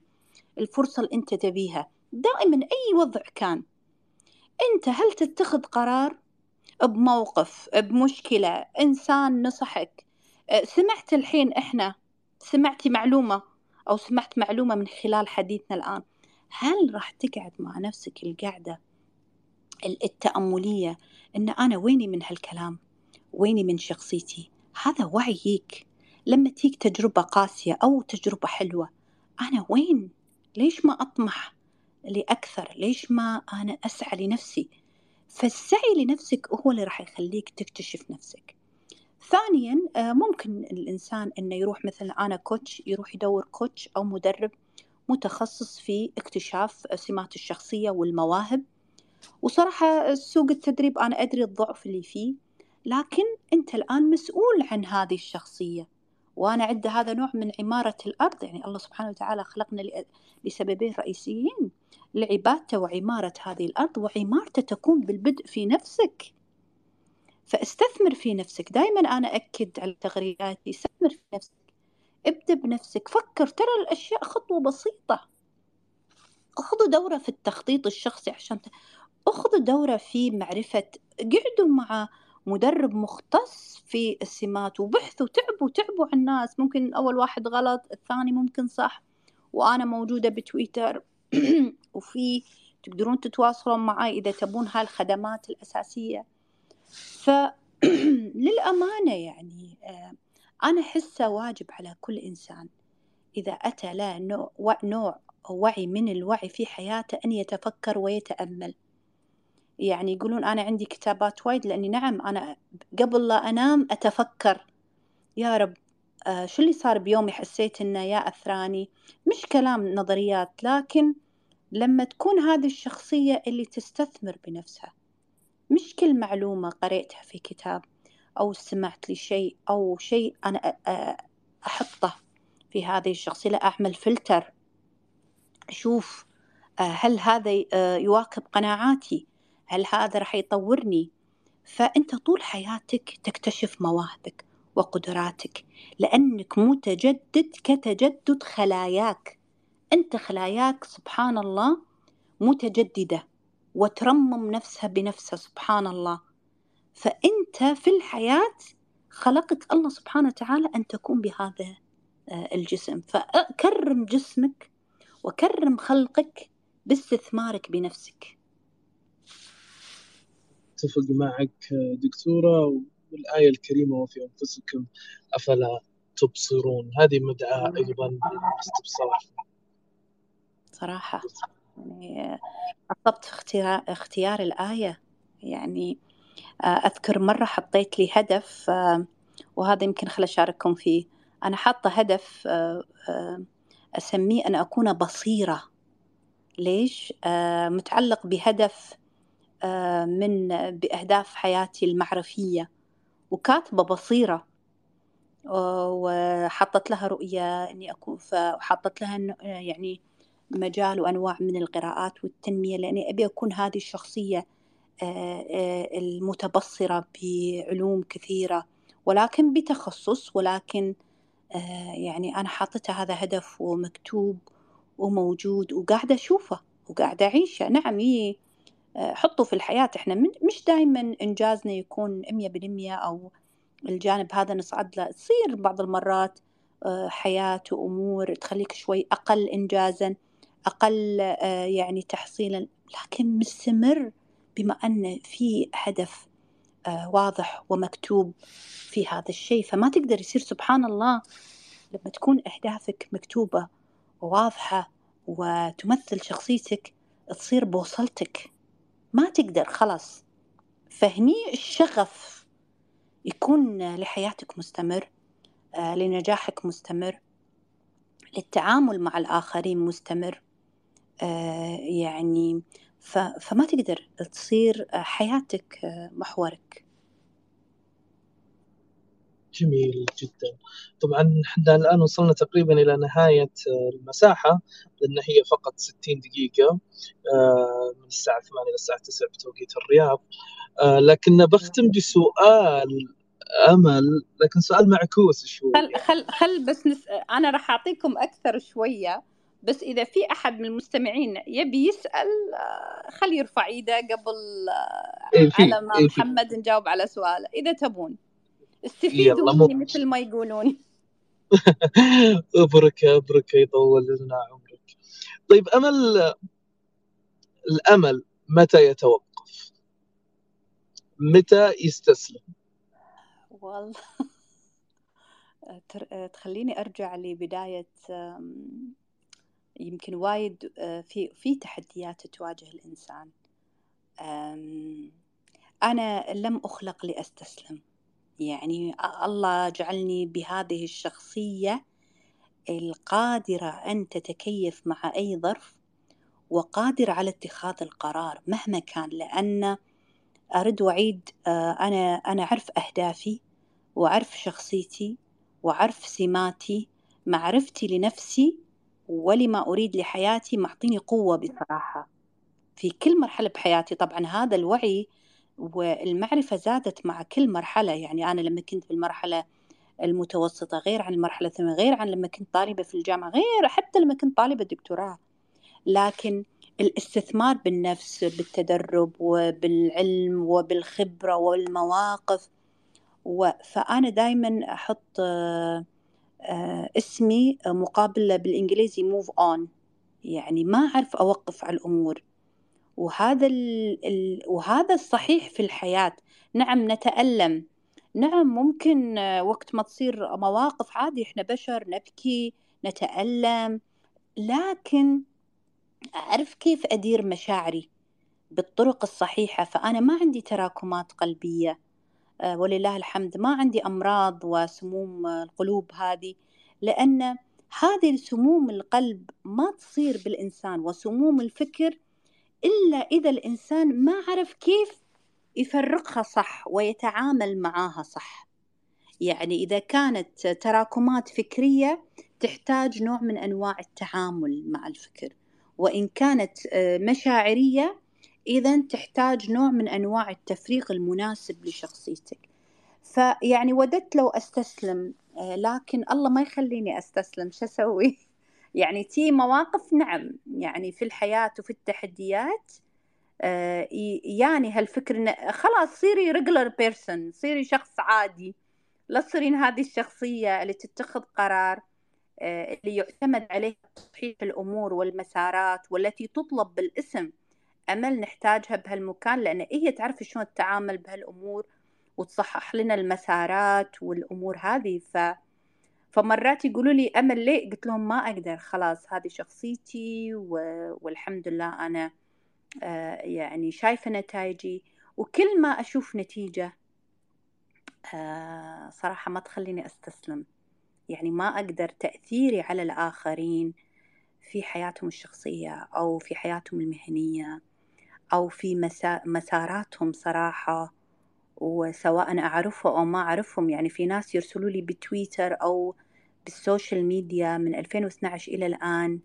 الفرصة اللي أنت تبيها. دائما أي وضع كان أنت هل تتخذ قرار بموقف بمشكلة إنسان نصحك آه، سمعت الحين إحنا سمعتي معلومة أو سمعت معلومة من خلال حديثنا الآن؟ هل راح تقعد مع نفسك القعدة التأملية إن أنا ويني من هالكلام؟ ويني من شخصيتي؟ هذا وعيك لما تيك تجربة قاسية أو تجربة حلوة أنا وين؟ ليش ما أطمح لأكثر؟ ليش ما أنا أسعى لنفسي؟ فالسعي لنفسك هو اللي راح يخليك تكتشف نفسك. ثانيا آه، ممكن الإنسان أنه يروح مثلا أنا كوتش يروح يدور كوتش أو مدرب متخصص في اكتشاف سمات الشخصية والمواهب. وصراحة سوق التدريب أنا أدري الضعف اللي فيه لكن أنت الآن مسؤول عن هذه الشخصية. وأنا عد هذا نوع من عمارة الأرض يعني الله سبحانه وتعالى خلقنا لسببين رئيسيين لعبادته وعمارة هذه الأرض وعمارته تكون بالبدء في نفسك. فاستثمر في نفسك. دائما أنا أكد على تغريداتي استثمر في نفسك. ابدأ بنفسك. فكر ترى الأشياء خطوة بسيطة. خذوا دورة في التخطيط الشخصي عشان أخذوا دورة في معرفة قعدوا مع مدرب مختص في السمات وبحثوا تعبوا تعبوا على الناس ممكن أول واحد غلط الثاني ممكن صح. وأنا موجودة بتويتر. وفي تقدرون تتواصلون معي إذا تبون هاي الخدمات الأساسية. فللأمانة يعني آه، أنا أحسه واجب على كل إنسان إذا أتى له نوع, نوع وعي من الوعي في حياته أن يتفكر ويتأمل. يعني يقولون أنا عندي كتابات وايد لأني نعم أنا قبل لا أنام أتفكر. يا رب آه شو اللي صار بيومي؟ حسيت إنه يا أثراني. مش كلام نظريات لكن لما تكون هذه الشخصية اللي تستثمر بنفسها مش كل معلومة قريتها في كتاب أو سمعت لي شيء أو شيء أنا أحطه في هذه الشخصية لا أعمل فلتر. أشوف آه، هل هذا آه، يواكب قناعاتي؟ هل هذا راح يطورني؟ فأنت طول حياتك تكتشف مواهبك وقدراتك لأنك متجدد كتجدد خلاياك. أنت خلاياك سبحان الله متجددة. وترمم نفسها بنفسها سبحان الله فأنت في الحياة خلقك الله سبحانه وتعالى أن تكون بهذا آه، الجسم. فكرم جسمك وكرم خلقك باستثمارك بنفسك. أتفق معك دكتورة والآية الكريمة وفي أنفسكم أفلا تبصرون؟ هذه مدعاة أيضا للاستبصار. صراحة. يعني أصبت اختيار, اختيار الآية. يعني آه، أذكر مرة حطيت لي هدف آه، وهذا يمكن خل أشارككم فيه. أنا حاطة هدف آه، أسميه أن أكون بصيرة. ليش؟ متعلق بهدف من بأهداف حياتي المعرفية. وكاتبة بصيرة. وحطت لها رؤية إني أكون فحطت لها يعني مجال وأنواع من القراءات والتنمية لأني أبي أكون هذه الشخصية المتبصرة بعلوم كثيرة ولكن بتخصص ولكن يعني أنا حاطته هذا هدف ومكتوب وموجود وقاعدة أشوفه وقاعدة أعيشه. نعم حطوا في الحياة. إحنا مش دائما إنجازنا يكون مية بالمية أو الجانب هذا نصعد له. تصير بعض المرات حياة وأمور تخليك شوي أقل إنجازا. أقل يعني تحصيلا لكن مستمر بما أن في هدف واضح ومكتوب في هذا الشيء. فما تقدر يصير سبحان الله لما تكون أهدافك مكتوبة وواضحة وتمثل شخصيتك تصير بوصلتك. ما تقدر خلاص. فهني الشغف يكون لحياتك مستمر آه، لنجاحك مستمر للتعامل مع الآخرين مستمر. آه، يعني فما تقدر تصير حياتك آه، محورك. جميل جدا. طبعا إحنا الآن وصلنا تقريبا إلى نهاية المساحة لأن هي فقط 60 دقيقة آه، من الساعة 8 إلى الساعة 9 بتوقيت الرياض. آه، لكن بختم بسؤال أمل لكن سؤال معكوس شوي. خل خل خل بس نس... أنا راح أعطيكم أكثر شوية. بس إذا في أحد من المستمعين يبي يسأل آه، خلي يرفع إيده قبل إيه على ما إيه محمد نجاوب على سؤاله إذا تبون. استفيدوا مني مثل ما يقولون. بركة بركة يطول لنا عمرك. طيب أمل الأمل متى يتوقف؟ متى يستسلم؟ والله تخليني أرجع لبداية يمكن وايد آه، في في تحديات تواجه الإنسان. أنا لم أخلق لأستسلم. يعني الله جعلني بهذه الشخصية القادرة أن تتكيف مع أي ظرف وقادرة على اتخاذ القرار مهما كان لأن أرد وأعيد آه، أنا أنا أعرف أهدافي وأعرف شخصيتي وأعرف سماتي معرفتي لنفسي ولما أريد لحياتي معطيني قوة بصراحة. في كل مرحلة بحياتي طبعا هذا الوعي والمعرفة زادت مع كل مرحلة. يعني أنا لما كنت في المرحلة المتوسطة غير عن المرحلة الثانوية غير عن لما كنت طالبة في الجامعة غير حتى لما كنت طالبة دكتوراه. لكن الاستثمار بالنفس بالتدرب وبالعلم وبالخبرة والمواقف فأنا دايما أحط اسمي مقابل بالإنجليزي move on. يعني ما أعرف أوقف على الأمور. وهذا ال... وهذا الصحيح في الحياة. نعم نتألم. نعم ممكن وقت ما تصير مواقف عادي إحنا بشر نبكي نتألم. لكن أعرف كيف أدير مشاعري بالطرق الصحيحة. فأنا ما عندي تراكمات قلبية. آه، ولله الحمد. ما عندي أمراض وسموم القلوب هذه لأن هذه سموم القلب ما تصير بالإنسان وسموم الفكر إلا إذا الإنسان ما عرف كيف يفرقها صح ويتعامل معاها صح. يعني إذا كانت تراكمات فكرية تحتاج نوع من أنواع التعامل مع الفكر وإن كانت آه، مشاعرية إذا تحتاج نوع من أنواع التفريق المناسب لشخصيتك. فيعني وددت لو أستسلم آه، لكن الله ما يخليني أستسلم شو أسوي؟ يعني تي مواقف نعم يعني في الحياة وفي التحديات آه، يعني هالفكر خلاص صيري regular person صيري شخص عادي. لا تصيرين هذه الشخصية اللي تتخذ قرار آه، اللي يعتمد عليه تصحيح الأمور والمسارات والتي تطلب بالاسم. أمل نحتاجها بهالمكان لأن هي تعرف شلون تتعامل بهالأمور وتصحح لنا المسارات والأمور هذه. ف فمرات يقولوا لي أمل ليه؟ قلت لهم ما أقدر خلاص هذه شخصيتي و... والحمد لله أنا آه، يعني شايفة نتائجي وكل ما أشوف نتيجة آه، صراحة ما تخليني أستسلم. يعني ما أقدر تأثيري على الآخرين في حياتهم الشخصية أو في حياتهم المهنية. أو في مساراتهم صراحة وسواء أعرفه أو ما أعرفهم. يعني في ناس يرسلوا لي بتويتر أو بالسوشيال ميديا من 2012 إلى الآن.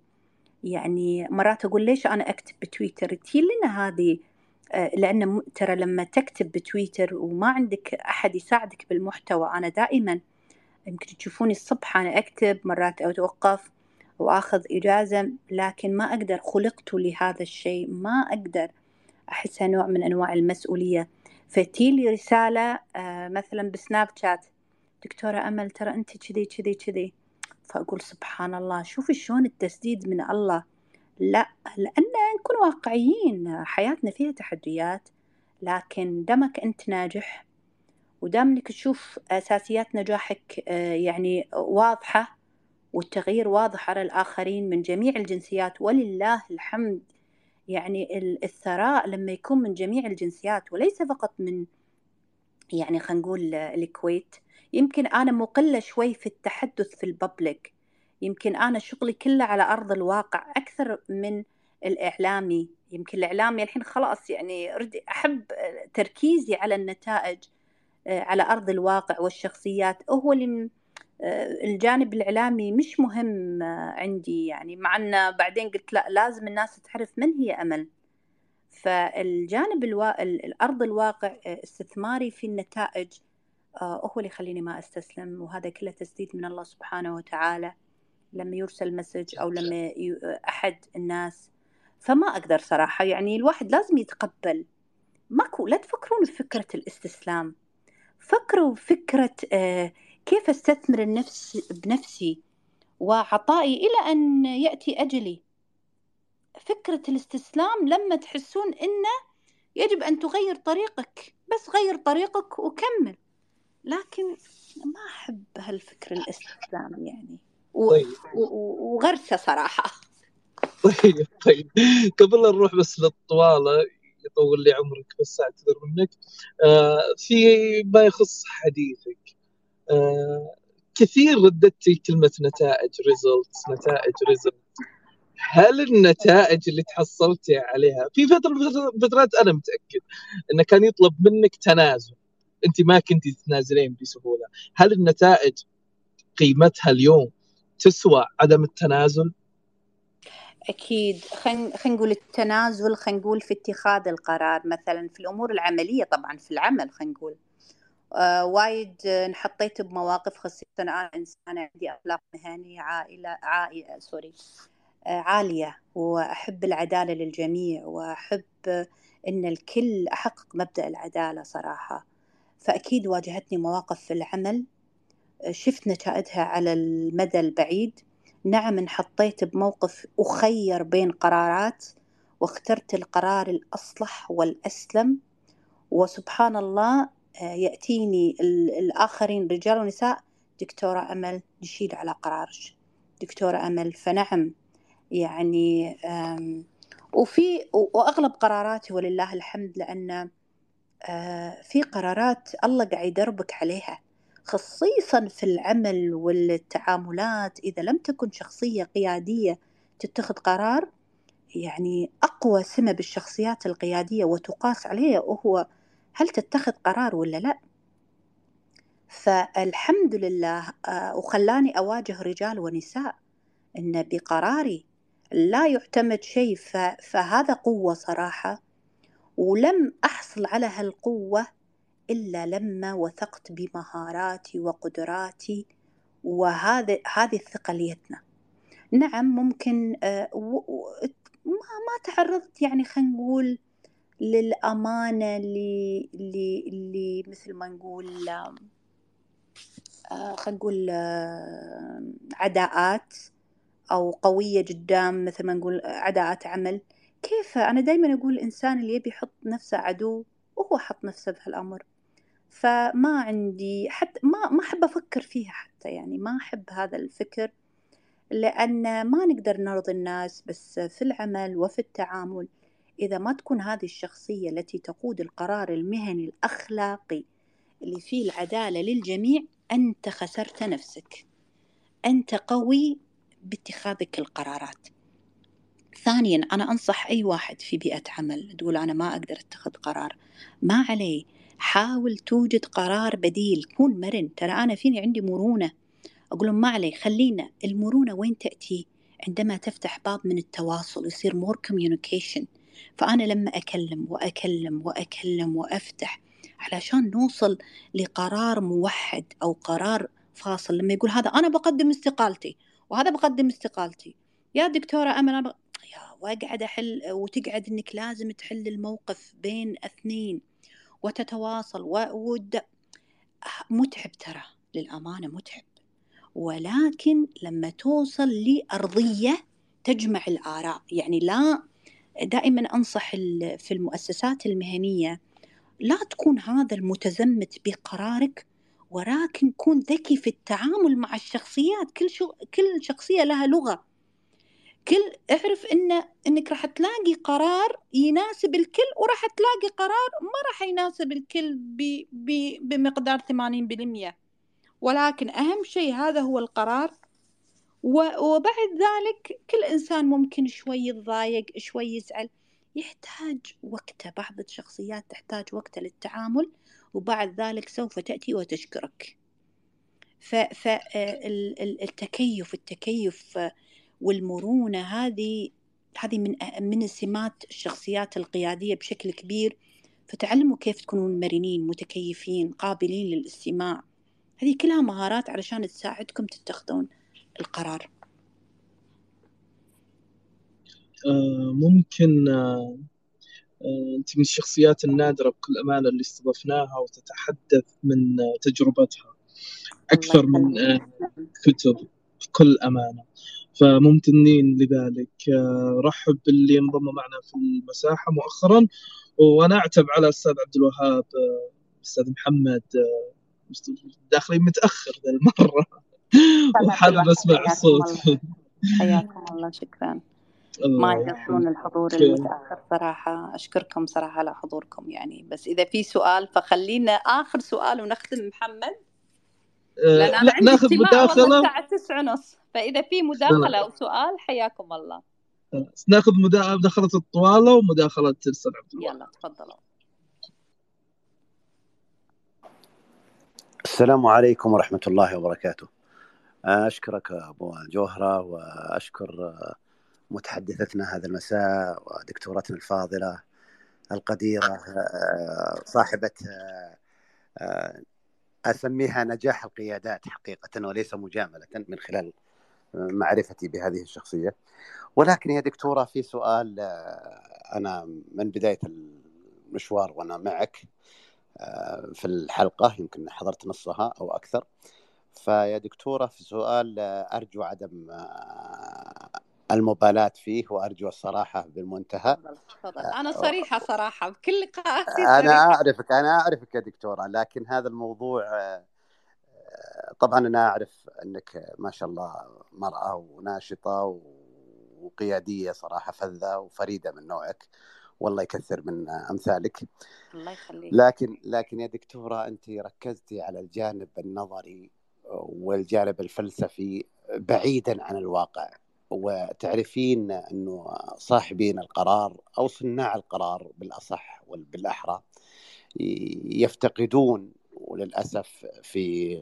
يعني مرات أقول ليش أنا أكتب بتويتر؟ تجي لنا هذه آه، لأن ترى لما تكتب بتويتر وما عندك أحد يساعدك بالمحتوى أنا دائما يمكن تشوفوني الصبح أنا أكتب مرات أتوقف وآخذ إجازة لكن ما أقدر خلقت لهذا الشيء ما أقدر أحسها نوع من أنواع المسؤولية. فتجيلي رسالة آه، مثلا بسناب شات. دكتورة أمل ترى أنت كذي كذي كذي. فأقول سبحان الله شوفي شلون التسديد من الله. لا لأن نكون واقعيين حياتنا فيها تحديات لكن دامك أنت ناجح ودام انك تشوف أساسيات نجاحك آه، يعني واضحة والتغيير واضح على الآخرين من جميع الجنسيات. ولله الحمد. يعني الثراء لما يكون من جميع الجنسيات وليس فقط من يعني خلينا نقول الكويت. يمكن أنا مقلة شوي في التحدث في الببليك. يمكن أنا شغلي كله على أرض الواقع أكثر من الإعلامي. يمكن الإعلامي الحين خلاص يعني أحب تركيزي على النتائج آه، على أرض الواقع والشخصيات. هو اللي الجانب الإعلامي مش مهم آه، عندي يعني مع أن بعدين قلت لا لازم الناس تعرف من هي أمل. فالجانب الوا... الأرض الواقع استثماري في النتائج هو اللي يخليني ما أستسلم وهذا كله تسديد من الله سبحانه وتعالى. لما يرسل مسج أو لما أحد الناس فما أقدر صراحة. يعني الواحد لازم يتقبل. ماكو لا تفكرون بفكرة الاستسلام. فكروا فكرة آه، كيف أستثمر النفس بنفسي وعطائي إلى أن يأتي أجلي؟ فكرة الاستسلام لما تحسون إنه يجب أن تغير طريقك بس غير طريقك وكمل. لكن ما أحب هالفكر الاستسلام يعني. طيب. وغرسة صراحة. طيب طيب. قبل نروح بس للطوالة يطول لي عمرك بس أعتذر منك. آه في ما يخص حديثك. كثير رددتي كلمة نتائج results نتائج result هل النتائج اللي تحصلتي عليها في فترة فترات أنا متأكد أنه كان يطلب منك تنازل. أنت ما كنت تتنازلين بسهولة. هل النتائج قيمتها اليوم تسوى عدم التنازل؟ أكيد. خلينا نقول التنازل خلينا نقول في اتخاذ القرار مثلا في الأمور العملية طبعا في العمل خلينا نقول. آه وايد انحطيت بمواقف خاصة. أنا إنسانة عندي أخلاق مهنية عائلة عائلة سوري آه عالية. وأحب العدالة للجميع وأحب إن الكل أحقق مبدأ العدالة صراحة. فأكيد واجهتني مواقف في العمل شفت نتائجها على المدى البعيد. نعم انحطيت بموقف أخير بين قرارات واخترت القرار الأصلح والأسلم. وسبحان الله آه، يأتيني الآخرين رجال ونساء دكتورة أمل نشيد على قرارك دكتورة أمل فنعم. يعني وفي وأغلب قراراتي ولله الحمد لأن آه، في قرارات الله قاعد يدربك عليها خصيصا في العمل والتعاملات. إذا لم تكن شخصية قيادية تتخذ قرار يعني أقوى سمة بالشخصيات القيادية وتقاس عليها وهو هل تتخذ قرار ولا لا؟ فالحمد لله آه، وخلاني أواجه رجال ونساء إن بقراري لا يعتمد شيء فهذا قوة صراحة ولم أحصل على هالقوة إلا لما وثقت بمهاراتي وقدراتي وهذا هذه الثقة ليتنا. نعم ممكن آه، ما تعرضت يعني خلينا نقول للأمانة اللي اللي اللي مثل ما نقول آه، خلينا نقول آه، عداءات أو قوية قدام مثل ما نقول عداءات عمل. كيف؟ أنا دايما أقول الإنسان اللي يبي يحط نفسه عدو وهو حط نفسه بهالأمر فما عندي حتى ما ما أحب أفكر فيها حتى يعني ما أحب هذا الفكر لأن ما نقدر نرضي الناس بس في العمل وفي التعامل إذا ما تكون هذه الشخصية التي تقود القرار المهني الأخلاقي اللي فيه العدالة للجميع أنت خسرت نفسك. أنت قوي باتخاذك القرارات. ثانيا أنا أنصح أي واحد في بيئة عمل تقول أنا ما أقدر أتخذ قرار. ما عليه. حاول توجد قرار بديل. كون مرن. ترى أنا فيني عندي مرونة. أقول لهم ما عليه. خلينا. المرونة وين تأتي؟ عندما تفتح باب من التواصل يصير مور communication. فأنا لما أكلم وأكلم وأكلم وأفتح علشان نوصل لقرار موحد أو قرار فاصل لما يقول هذا أنا بقدم استقالتي وهذا بقدم استقالتي يا دكتورة أمل أنا يا وأقعد أحل وتقعد إنك لازم تحل الموقف بين أثنين وتتواصل ود متعب ترى للأمانة متعب ولكن لما توصل لأرضية تجمع الآراء يعني لا دائما أنصح في المؤسسات المهنية لا تكون هذا المتزمت بقرارك ولكن كن ذكي في التعامل مع الشخصيات. كل شو كل شخصية لها لغة. كل اعرف ان إنك راح تلاقي قرار يناسب الكل وراح تلاقي قرار ما راح يناسب الكل ب... ب... بمقدار 80% ولكن أهم شيء هذا هو القرار وبعد ذلك كل إنسان ممكن شوي يتضايق شوي يزعل. يحتاج وقته بعض الشخصيات تحتاج وقته للتعامل وبعد ذلك سوف تأتي وتشكرك. فالتكيف التكيف والمرونة هذه هذه من من السمات الشخصيات القيادية بشكل كبير. فتعلموا كيف تكونون مرنين متكيفين قابلين للاستماع. هذه كلها مهارات علشان تساعدكم تتخذون. القرار؟ آه، ممكن آه، آه، أنت من الشخصيات النادرة بكل أمانة اللي استضفناها وتتحدث من تجربتها. أكثر من كتب بكل أمانة. فممتنين لذلك. رحب باللي انضم معنا في المساحة مؤخرا وأنا أعتب على الأستاذ عبد الوهاب أستاذ محمد داخلين متأخر ذا المرة. وحابب أسمع الصوت. حياكم الله شكرا. ما يقصرون الحضور المتأخر صراحة. أشكركم صراحة على حضوركم يعني. بس إذا في سؤال فخلينا آخر سؤال ونختم. محمد؟ آه، لأن أنا عندي ناخذ مداخلة. الساعة 9 ونص. فإذا في مداخلة أو سؤال حياكم الله. ناخذ مداخلة الطوالة ومداخلة الاستاذ عبد الله. يلا تفضلوا. السلام عليكم ورحمة الله وبركاته. أشكرك أبو الجوهرة وأشكر متحدثتنا هذا المساء ودكتورتنا الفاضلة القديرة صاحبة أسميها نجاح القيادات حقيقة وليس مجاملة من خلال معرفتي بهذه الشخصية. ولكن يا دكتورة في سؤال أنا من بداية المشوار وأنا معك في الحلقة يمكن حضرت نصها أو أكثر. فيا دكتورة في سؤال أرجو عدم آه، المبالاة فيه وأرجو الصراحة بالمنتهى. تفضل. أنا آه، صريحة صراحة بكل لقاءاتي أنا أعرفك أنا أعرفك يا دكتورة لكن هذا الموضوع آه، طبعا أنا أعرف أنك ما شاء الله مرأة وناشطة وقيادية صراحة فذة وفريدة من نوعك والله يكثر من أمثالك. الله يخليك. لكن لكن يا دكتورة أنت ركزتي على الجانب النظري والجانب الفلسفي بعيدا عن الواقع. وتعرفين إنه صاحبين القرار أو صناع القرار بالأصح وبالاحرى يفتقدون وللاسف في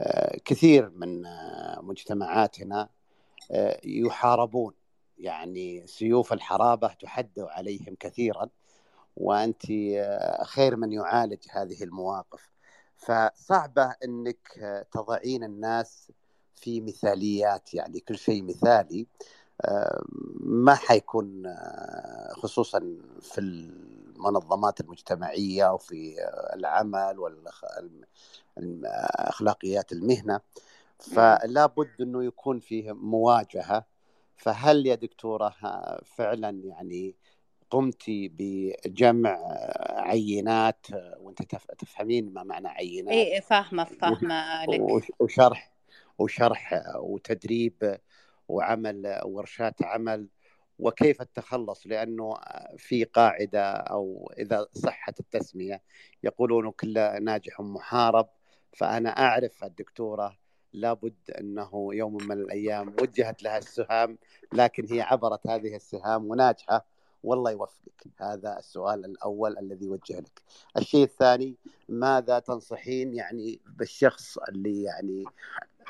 آه، كثير من آه، مجتمعاتنا آه، يحاربون. يعني سيوف الحرابة تحد عليهم كثيرا وأنت خير من يعالج هذه المواقف. فصعبة إنك تضعين الناس في مثاليات يعني كل شيء مثالي. ما حيكون خصوصا في المنظمات المجتمعية وفي العمل والاخلاقيات المهنة. فلا بد إنه يكون فيه مواجهة. فهل يا دكتورة فعلا يعني قمتي بجمع عينات وأنت تفهمين ما معنى عينات. اي فاهمة فاهمة لك وشرح وشرح وتدريب وعمل ورشات عمل وكيف التخلص؟ لأنه في قاعدة أو إذا صحت التسمية يقولون كل ناجح محارب. فأنا أعرف الدكتورة لابد أنه يوم من الأيام وجهت لها السهام لكن هي عبرت هذه السهام وناجحة. والله يوفقك. هذا السؤال الأول الذي وجه لك. الشيء الثاني ماذا تنصحين يعني بالشخص اللي يعني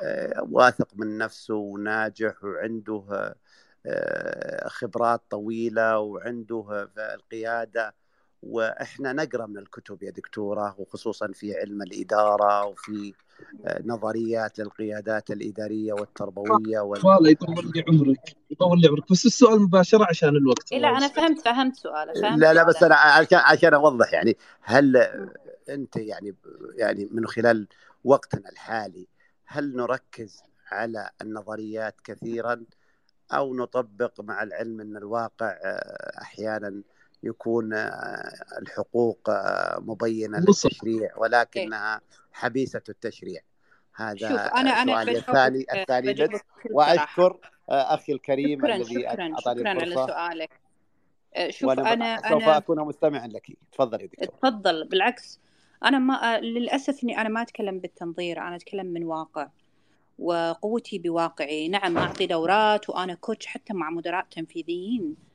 آه، واثق من نفسه وناجح وعنده آه، خبرات طويلة وعنده القيادة وإحنا نقرأ من الكتب يا دكتورة وخصوصا في علم الإدارة وفي آه، نظريات للقيادات الإدارية والتربوية وال... والله يطول لي عمرك يطول لي عمرك بس السؤال مباشرة عشان الوقت لا أنا فهمت فهمت سؤالك فهمت لا لا بس أنا عشان عشان أوضح يعني هل أنت يعني يعني من خلال وقتنا الحالي هل نركز على النظريات كثيرا أو نطبق مع العلم إن الواقع آه، أحيانا يكون آه، الحقوق آه، مبينة للتشريع ولكنها حبيسة التشريع. هذا شوف أنا أنا الثاني الثاني وأشكر أخي الكريم شكرا الذي أعطاني شكرا على سؤالك. شوف أنا سوف أنا أكون مستمعا لك. تفضلي يا دكتور. تفضل. بالعكس أنا ما للأسف إني أنا ما أتكلم بالتنظير أنا أتكلم من واقع. وقوتي بواقعي. نعم أعطي دورات وأنا coach حتى مع مدراء تنفيذيين. آه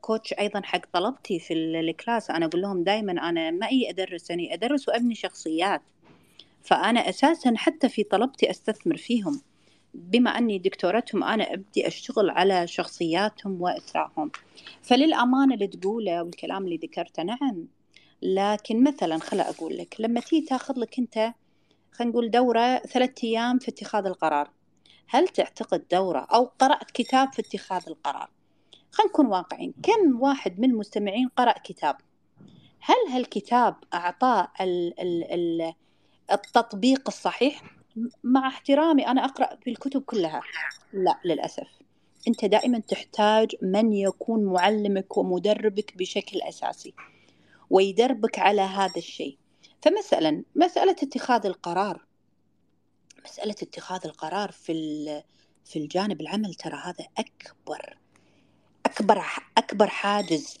coach أيضا حق طلبتي في ال class. أنا أقول لهم دائما أنا ما اي أدرس يعني أدرس وأبني شخصيات. فأنا أساسا حتى في طلبتي أستثمر فيهم. بما أني دكتورتهم أنا أبدي أشتغل على شخصياتهم واثرائهم فللامانه اللي تقوله والكلام اللي ذكرته نعم. لكن مثلا خلا أقول لك لما تيجي تاخذ لك أنت خلينا نقول دورة ثلاثة أيام في اتخاذ القرار. هل تعتقد دورة أو قرأت كتاب في اتخاذ القرار؟ خلينا نكون واقعين كم واحد من المستمعين قرأ كتاب؟ هل هالكتاب أعطاه ال ال ال التطبيق الصحيح؟ مع احترامي أنا أقرأ في الكتب كلها. لا للأسف. أنت دائما تحتاج من يكون معلمك ومدربك بشكل أساسي ويدربك على هذا الشيء. فمثلا مسألة اتخاذ القرار. مسألة اتخاذ القرار في في الجانب العمل ترى هذا أكبر أكبر أكبر حاجز.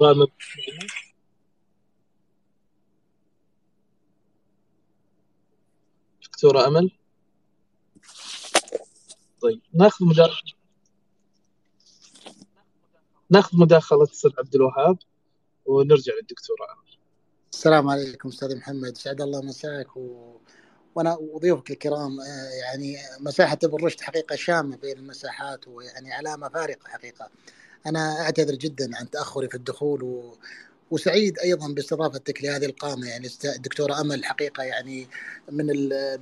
غامض دكتورة أمل طيب ناخذ مداخلة ناخذ مداخلة أستاذ عبد الوهاب ونرجع للدكتورة أمل السلام عليكم أستاذ محمد سعد الله مساك و... وأنا وضيوفك الكرام آه، يعني مساحة ابن رشد حقيقة شامة بين المساحات ويعني علامة فارقة حقيقة. أنا أعتذر جدا عن تأخري في الدخول و... وسعيد أيضا باستضافتك لهذه القامة يعني الدكتورة أمل حقيقه يعني من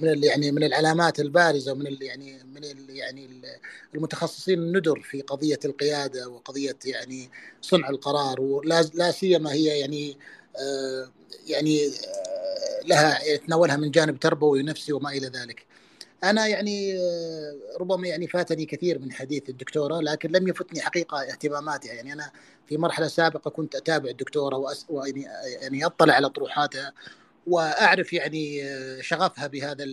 من يعني من العلامات البارزة ومن ال يعني من ال يعني المتخصصين الندر في قضية القيادة وقضية يعني صنع القرار ولا لا سيما هي يعني آه يعني آه لها تناولها من جانب تربوي نفسي وما إلى ذلك. أنا يعني ربما يعني فاتني كثير من حديث الدكتورة لكن لم يفتني حقيقة اهتماماتها. يعني أنا في مرحلة سابقة كنت أتابع الدكتورة وأس... ويعني يعني أطلع على طروحاتها وأعرف يعني شغفها بهذا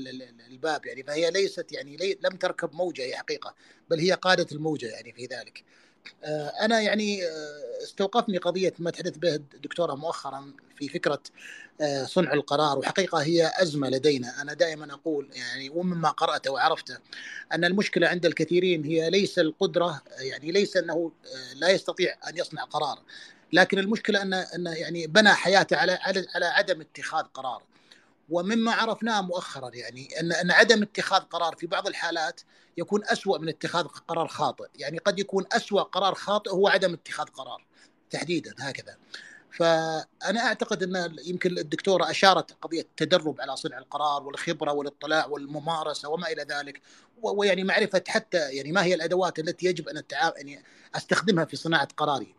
الباب. يعني فهي ليست يعني لي... لم تركب موجة هي حقيقة بل هي قادة الموجة يعني في ذلك. أنا يعني آه، استوقفني قضية ما تحدث به الدكتورة مؤخرا في فكرة آه، صنع القرار وحقيقة هي أزمة لدينا. أنا دائما أقول يعني ومما قرأته وعرفته أن المشكلة عند الكثيرين هي ليس القدرة يعني ليس أنه لا يستطيع أن يصنع قرار لكن المشكلة أن أن يعني بنى حياته على على عدم اتخاذ قرار. ومما عرفناه مؤخرا يعني أن أن عدم اتخاذ قرار في بعض الحالات يكون أسوأ من اتخاذ قرار خاطئ، يعني قد يكون أسوأ قرار خاطئ هو عدم اتخاذ قرار تحديدا هكذا. فأنا أعتقد أن يمكن الدكتورة أشارت قضية التدرب على صنع القرار والخبرة والاطلاع والممارسة وما إلى ذلك ويعني معرفة حتى يعني ما هي الأدوات التي يجب أن يعني أستخدمها في صناعة قراري.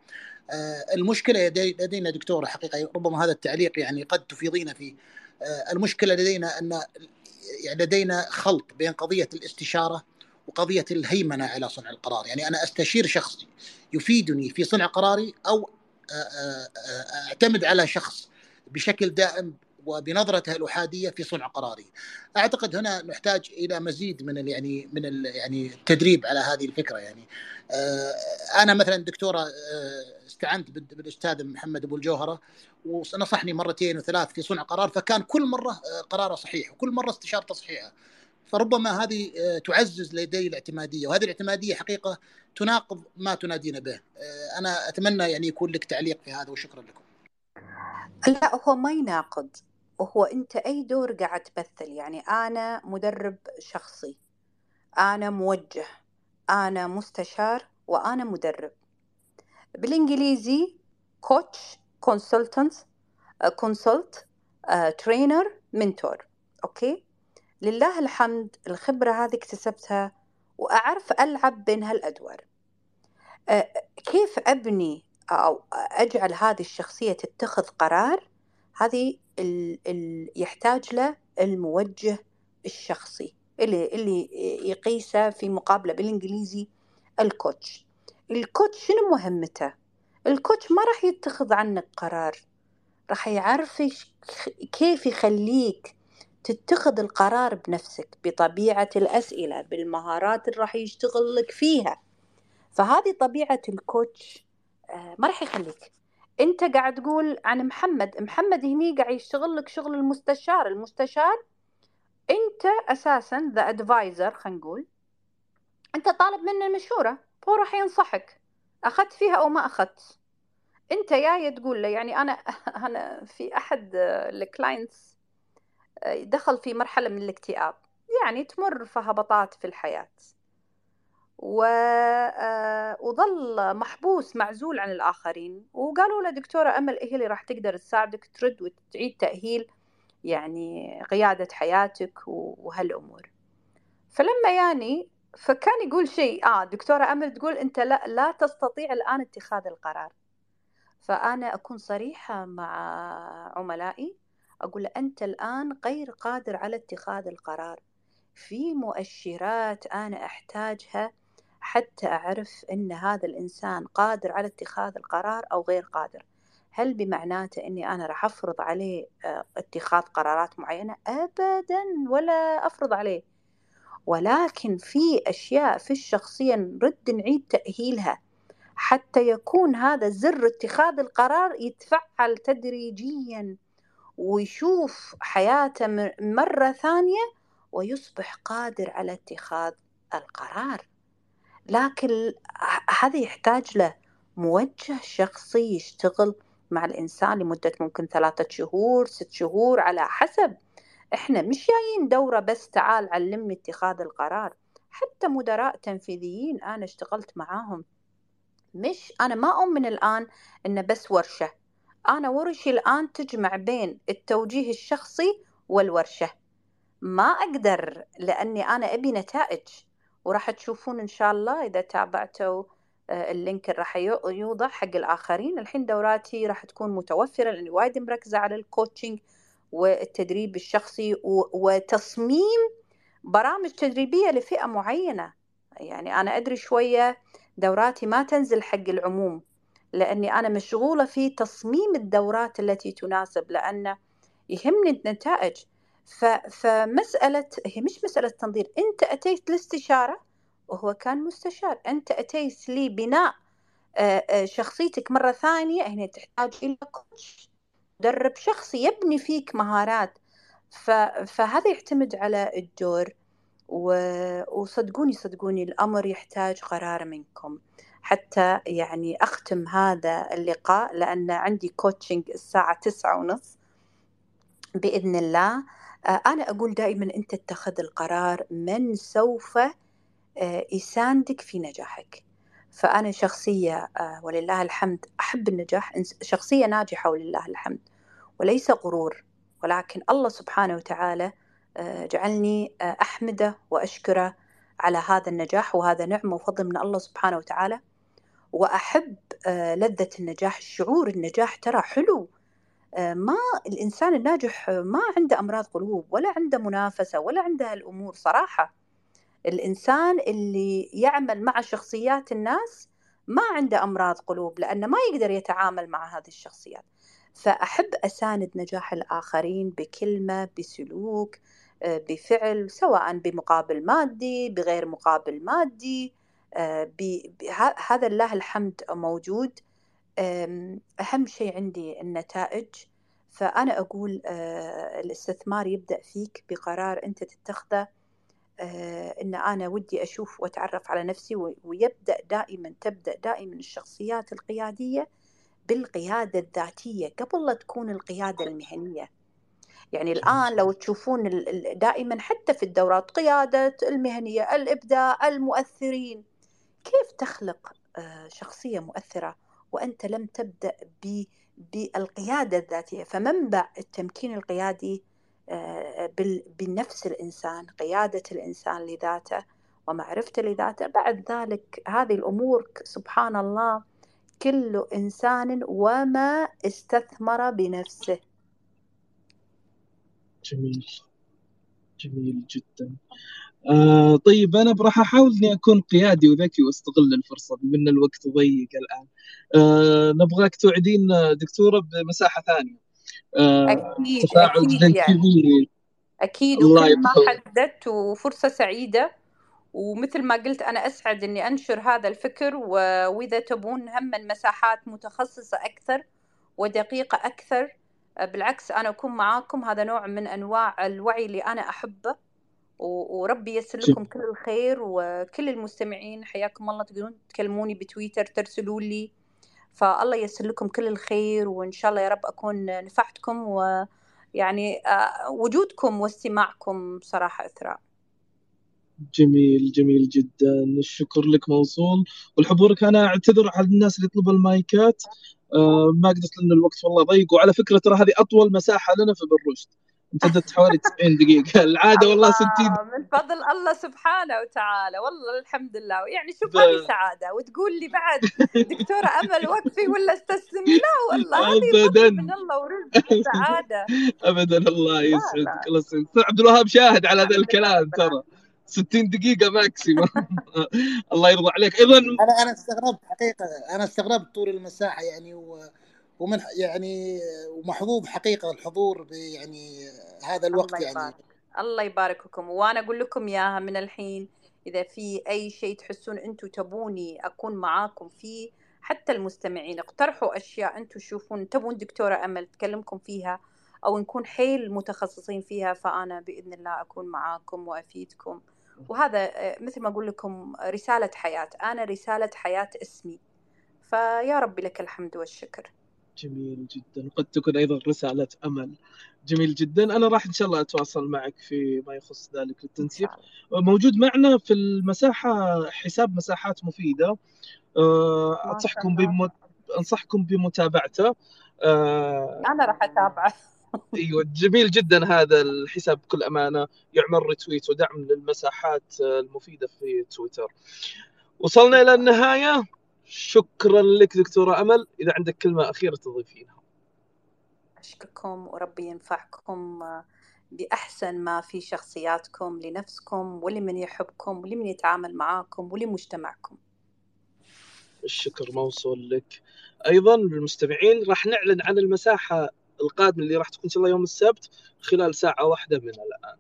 آه، المشكلة لدينا دكتورة حقيقة ربما هذا التعليق يعني قد تفيضين فيه المشكلة لدينا أن يعني لدينا خلط بين قضية الاستشارة وقضية الهيمنة على صنع القرار، يعني أنا أستشير شخص يفيدني في صنع قراري أو آه، آه، أعتمد على شخص بشكل دائم وبنظرته الأحادية في صنع قراري. أعتقد هنا نحتاج إلى مزيد من يعني من يعني التدريب على هذه الفكرة يعني. أنا مثلا دكتورة استعنت بالأستاذ محمد أبو الجوهرة ونصحني مرتين وثلاث في صنع قرار فكان كل مرة آه، قراره صحيح وكل مرة استشارته صحيحة فربما هذه آه، تعزز لدي الاعتمادية وهذه الاعتمادية حقيقة تناقض ما تنادين به آه، أنا أتمنى يعني يكون لك تعليق في هذا وشكرا لكم لا هو ما يناقض وهو أنت أي دور قاعد تمثل يعني أنا مدرب شخصي أنا موجه أنا مستشار وأنا مدرب. بالإنجليزي coach consultant consult trainer mentor okay؟ لله الحمد الخبرة هذه اكتسبتها وأعرف ألعب بين هالأدوار. uh, كيف أبني أو أجعل هذه الشخصية تتخذ قرار؟ هذه ال ال يحتاج له الموجه الشخصي اللي اللي يقيسه في مقابلة بالإنجليزي الكوتش. الكوتش شنو مهمته؟ الكوتش ما راح يتخذ عنك قرار. راح يعرف كيف يخليك تتخذ القرار بنفسك بطبيعة الأسئلة بالمهارات اللي راح يشتغل لك فيها. فهذه طبيعة ال coach آه، ما راح يخليك أنت قاعد تقول عن محمد محمد هني قاعد يشتغل لك شغل المستشار المستشار أنت أساسا the advisor خلينا نقول أنت طالب منه المشورة هو راح ينصحك أخذت فيها أو ما أخذت أنت جاي تقول له يعني أنا أنا في أحد ال clients دخل في مرحلة من الاكتئاب يعني تمر في هبطات في الحياة. وظل محبوس معزول عن الآخرين. وقالوا له دكتورة أمل اللي راح تقدر تساعدك ترد وتعيد تأهيل يعني قيادة حياتك وهالأمور. فلما يعني فكان يقول شيء آه دكتورة أمل تقول أنت لا لا تستطيع الآن اتخاذ القرار. فأنا أكون صريحة مع عملائي أقول أنت الآن غير قادر على اتخاذ القرار. في مؤشرات أنا أحتاجها حتى أعرف أن هذا الإنسان قادر على اتخاذ القرار أو غير قادر. هل بمعناته أني أنا راح أفرض عليه آه، اتخاذ قرارات معينة؟ أبدا ولا أفرض عليه. ولكن في أشياء في الشخصية نرد نعيد تأهيلها. حتى يكون هذا زر اتخاذ القرار يتفعل تدريجيا ويشوف حياته مرة ثانية ويصبح قادر على اتخاذ القرار. لكن هذا يحتاج له موجه شخصي يشتغل مع الإنسان لمدة ممكن ثلاثة شهور ست شهور على حسب. إحنا مش جايين دورة بس تعال علمني اتخاذ القرار. حتى مدراء تنفيذيين أنا اشتغلت معاهم. مش أنا ما أؤمن الآن إنه بس ورشة. أنا ورشي الآن تجمع بين التوجيه الشخصي والورشة. ما أقدر لأني أنا أبي نتائج. وراح تشوفون إن شاء الله إذا تابعتوا آه، ال link اللي راح يوضع حق الآخرين. الحين دوراتي راح تكون متوفرة لأني وايد مركزة على ال coaching والتدريب الشخصي وتصميم برامج تدريبية لفئة معينة. يعني أنا أدري شوية دوراتي ما تنزل حق العموم لأني أنا مشغولة في تصميم الدورات التي تناسب لأن يهمني النتائج. فمسألة هي مش مسألة تنظير أنت أتيت لاستشارة وهو كان مستشار أنت أتيت لبناء آه، آه، شخصيتك مرة ثانية هنا تحتاج إلى كوتش مدرب شخصي يبني فيك مهارات. فهذا يعتمد على الدور. وصدقوني صدقوني الأمر يحتاج قرار منكم حتى يعني أختم هذا اللقاء لأن عندي كوتشنج الساعة تسعة ونص بإذن الله أنا أقول دائما أنت اتخذ القرار من سوف آه، يساندك في نجاحك. فأنا شخصية آه، ولله الحمد أحب النجاح شخصية ناجحة ولله الحمد وليس غرور. ولكن الله سبحانه وتعالى جعلني أحمده وأشكره على هذا النجاح وهذا نعمة وفضل من الله سبحانه وتعالى. وأحب لذة النجاح الشعور النجاح ترى حلو. ما الإنسان الناجح ما عنده أمراض قلوب ولا عنده منافسة ولا عنده الأمور صراحة. الإنسان اللي يعمل مع شخصيات الناس ما عنده أمراض قلوب لأنه ما يقدر يتعامل مع هذه الشخصيات. فأحب أساند نجاح الآخرين بكلمة بسلوك بفعل سواء بمقابل مادي بغير مقابل مادي هذا الله الحمد موجود. أهم شيء عندي النتائج. فأنا أقول آه، الاستثمار يبدأ فيك بقرار أنت تتخذه. آه، أن أنا ودي أشوف وأتعرف على نفسي ويبدأ دائما تبدأ دائما الشخصيات القيادية بالقيادة الذاتية قبل لا تكون القيادة المهنية. يعني الآن لو تشوفون دائما حتى في الدورات قيادة المهنية الإبداع المؤثرين كيف تخلق آه، شخصية مؤثرة؟ وأنت لم تبدأ بالقيادة الذاتية. فمنبع التمكين القيادي؟ آه، بالنفس الإنسان قيادة الإنسان لذاته ومعرفته لذاته. بعد ذلك هذه الأمور سبحان الله كل إنسان وما استثمر بنفسه. جميل. جميل جدا. آه طيب أنا راح أحاول إني أكون قيادي وذكي وأستغل الفرصة بما إن الوقت ضيق الآن. آه نبغاك توعدين دكتورة بمساحة ثانية. آه أكيد تفاعل أكيد يعني. أكيد وكل ما حددت وفرصة سعيدة ومثل ما قلت أنا أسعد إني أنشر هذا الفكر و... وإذا تبون هم مساحات متخصصة أكثر ودقيقة أكثر بالعكس أنا أكون معاكم. هذا نوع من أنواع الوعي اللي أنا أحبه. وربي ييسر لكم كل الخير وكل المستمعين حياكم الله تقدرون تكلموني بتويتر ترسلوا لي. فالله ييسر لكم كل الخير وإن شاء الله يا رب أكون نفعتكم ويعني آه، وجودكم واستماعكم صراحة إثراء. جميل جميل جدا. الشكر لك موصول. والحضورك أنا أعتذر على الناس اللي يطلبوا المايكات. آه ما قدرت لأن الوقت والله ضيق. وعلى فكرة ترى هذه أطول مساحة لنا في بالرشد. امتدت حوالي 90 دقيقة. العادة والله 60 من فضل الله سبحانه وتعالى. والله الحمد لله. يعني شوف هذه سعادة. وتقول لي بعد دكتورة أمل وقفي ولا استسلمي لا والله هذه فضل من الله ورزق وسعادة. أبدا. الله يسعدك. الله يسعدك. عبد الوهاب شاهد على هذا الكلام ترى. 60 دقيقة ماكسيموم الله يرضى عليك. أيضا أنا أنا استغربت حقيقة. أنا استغربت طول المساحة يعني و... ومن يعني ومحظوظ حقيقة الحضور يعني هذا الوقت الله يعني. الله يبارككم. وأنا أقول لكم إياها من الحين إذا في أي شيء تحسون أنتم تبوني أكون معاكم فيه حتى المستمعين اقترحوا أشياء أنتم تشوفون تبون دكتورة أمل تكلمكم فيها أو نكون حيل متخصصين فيها فأنا بإذن الله أكون معاكم وأفيدكم. وهذا مثل ما أقول لكم رسالة حياة. أنا رسالة حياة اسمي. فيا رب لك الحمد والشكر. جميل جدا. وقد تكون أيضا رسالة أمل. جميل جدا. أنا راح إن شاء الله أتواصل معك في ما يخص ذلك التنسيق موجود معنا في المساحة حساب مساحات مفيدة. آه، أنصحكم بم... أنصحكم بمتابعته. آه، أنا راح أتابعه. أيوه جميل جدا هذا الحساب بكل أمانة. يعمل ريتويت ودعم للمساحات المفيدة في تويتر. وصلنا إلى النهاية. شكرا لك دكتورة أمل. إذا عندك كلمة أخيرة تضيفينها. أشكركم وربي ينفعكم بأحسن ما في شخصياتكم لنفسكم ولمن يحبكم ولمن يتعامل معاكم ولمجتمعكم. الشكر موصول لك. أيضا للمستمعين راح نعلن عن المساحة القادمة اللي راح تكون إن شاء الله يوم السبت خلال ساعة واحدة من الآن. آه،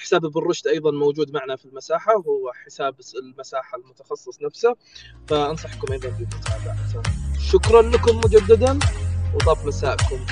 حساب ابن رشد أيضا موجود معنا في المساحة وهو حساب المساحة المتخصص نفسه. فأنصحكم أيضا بالمتابعه شكرا لكم مجددا وطاب مساءكم.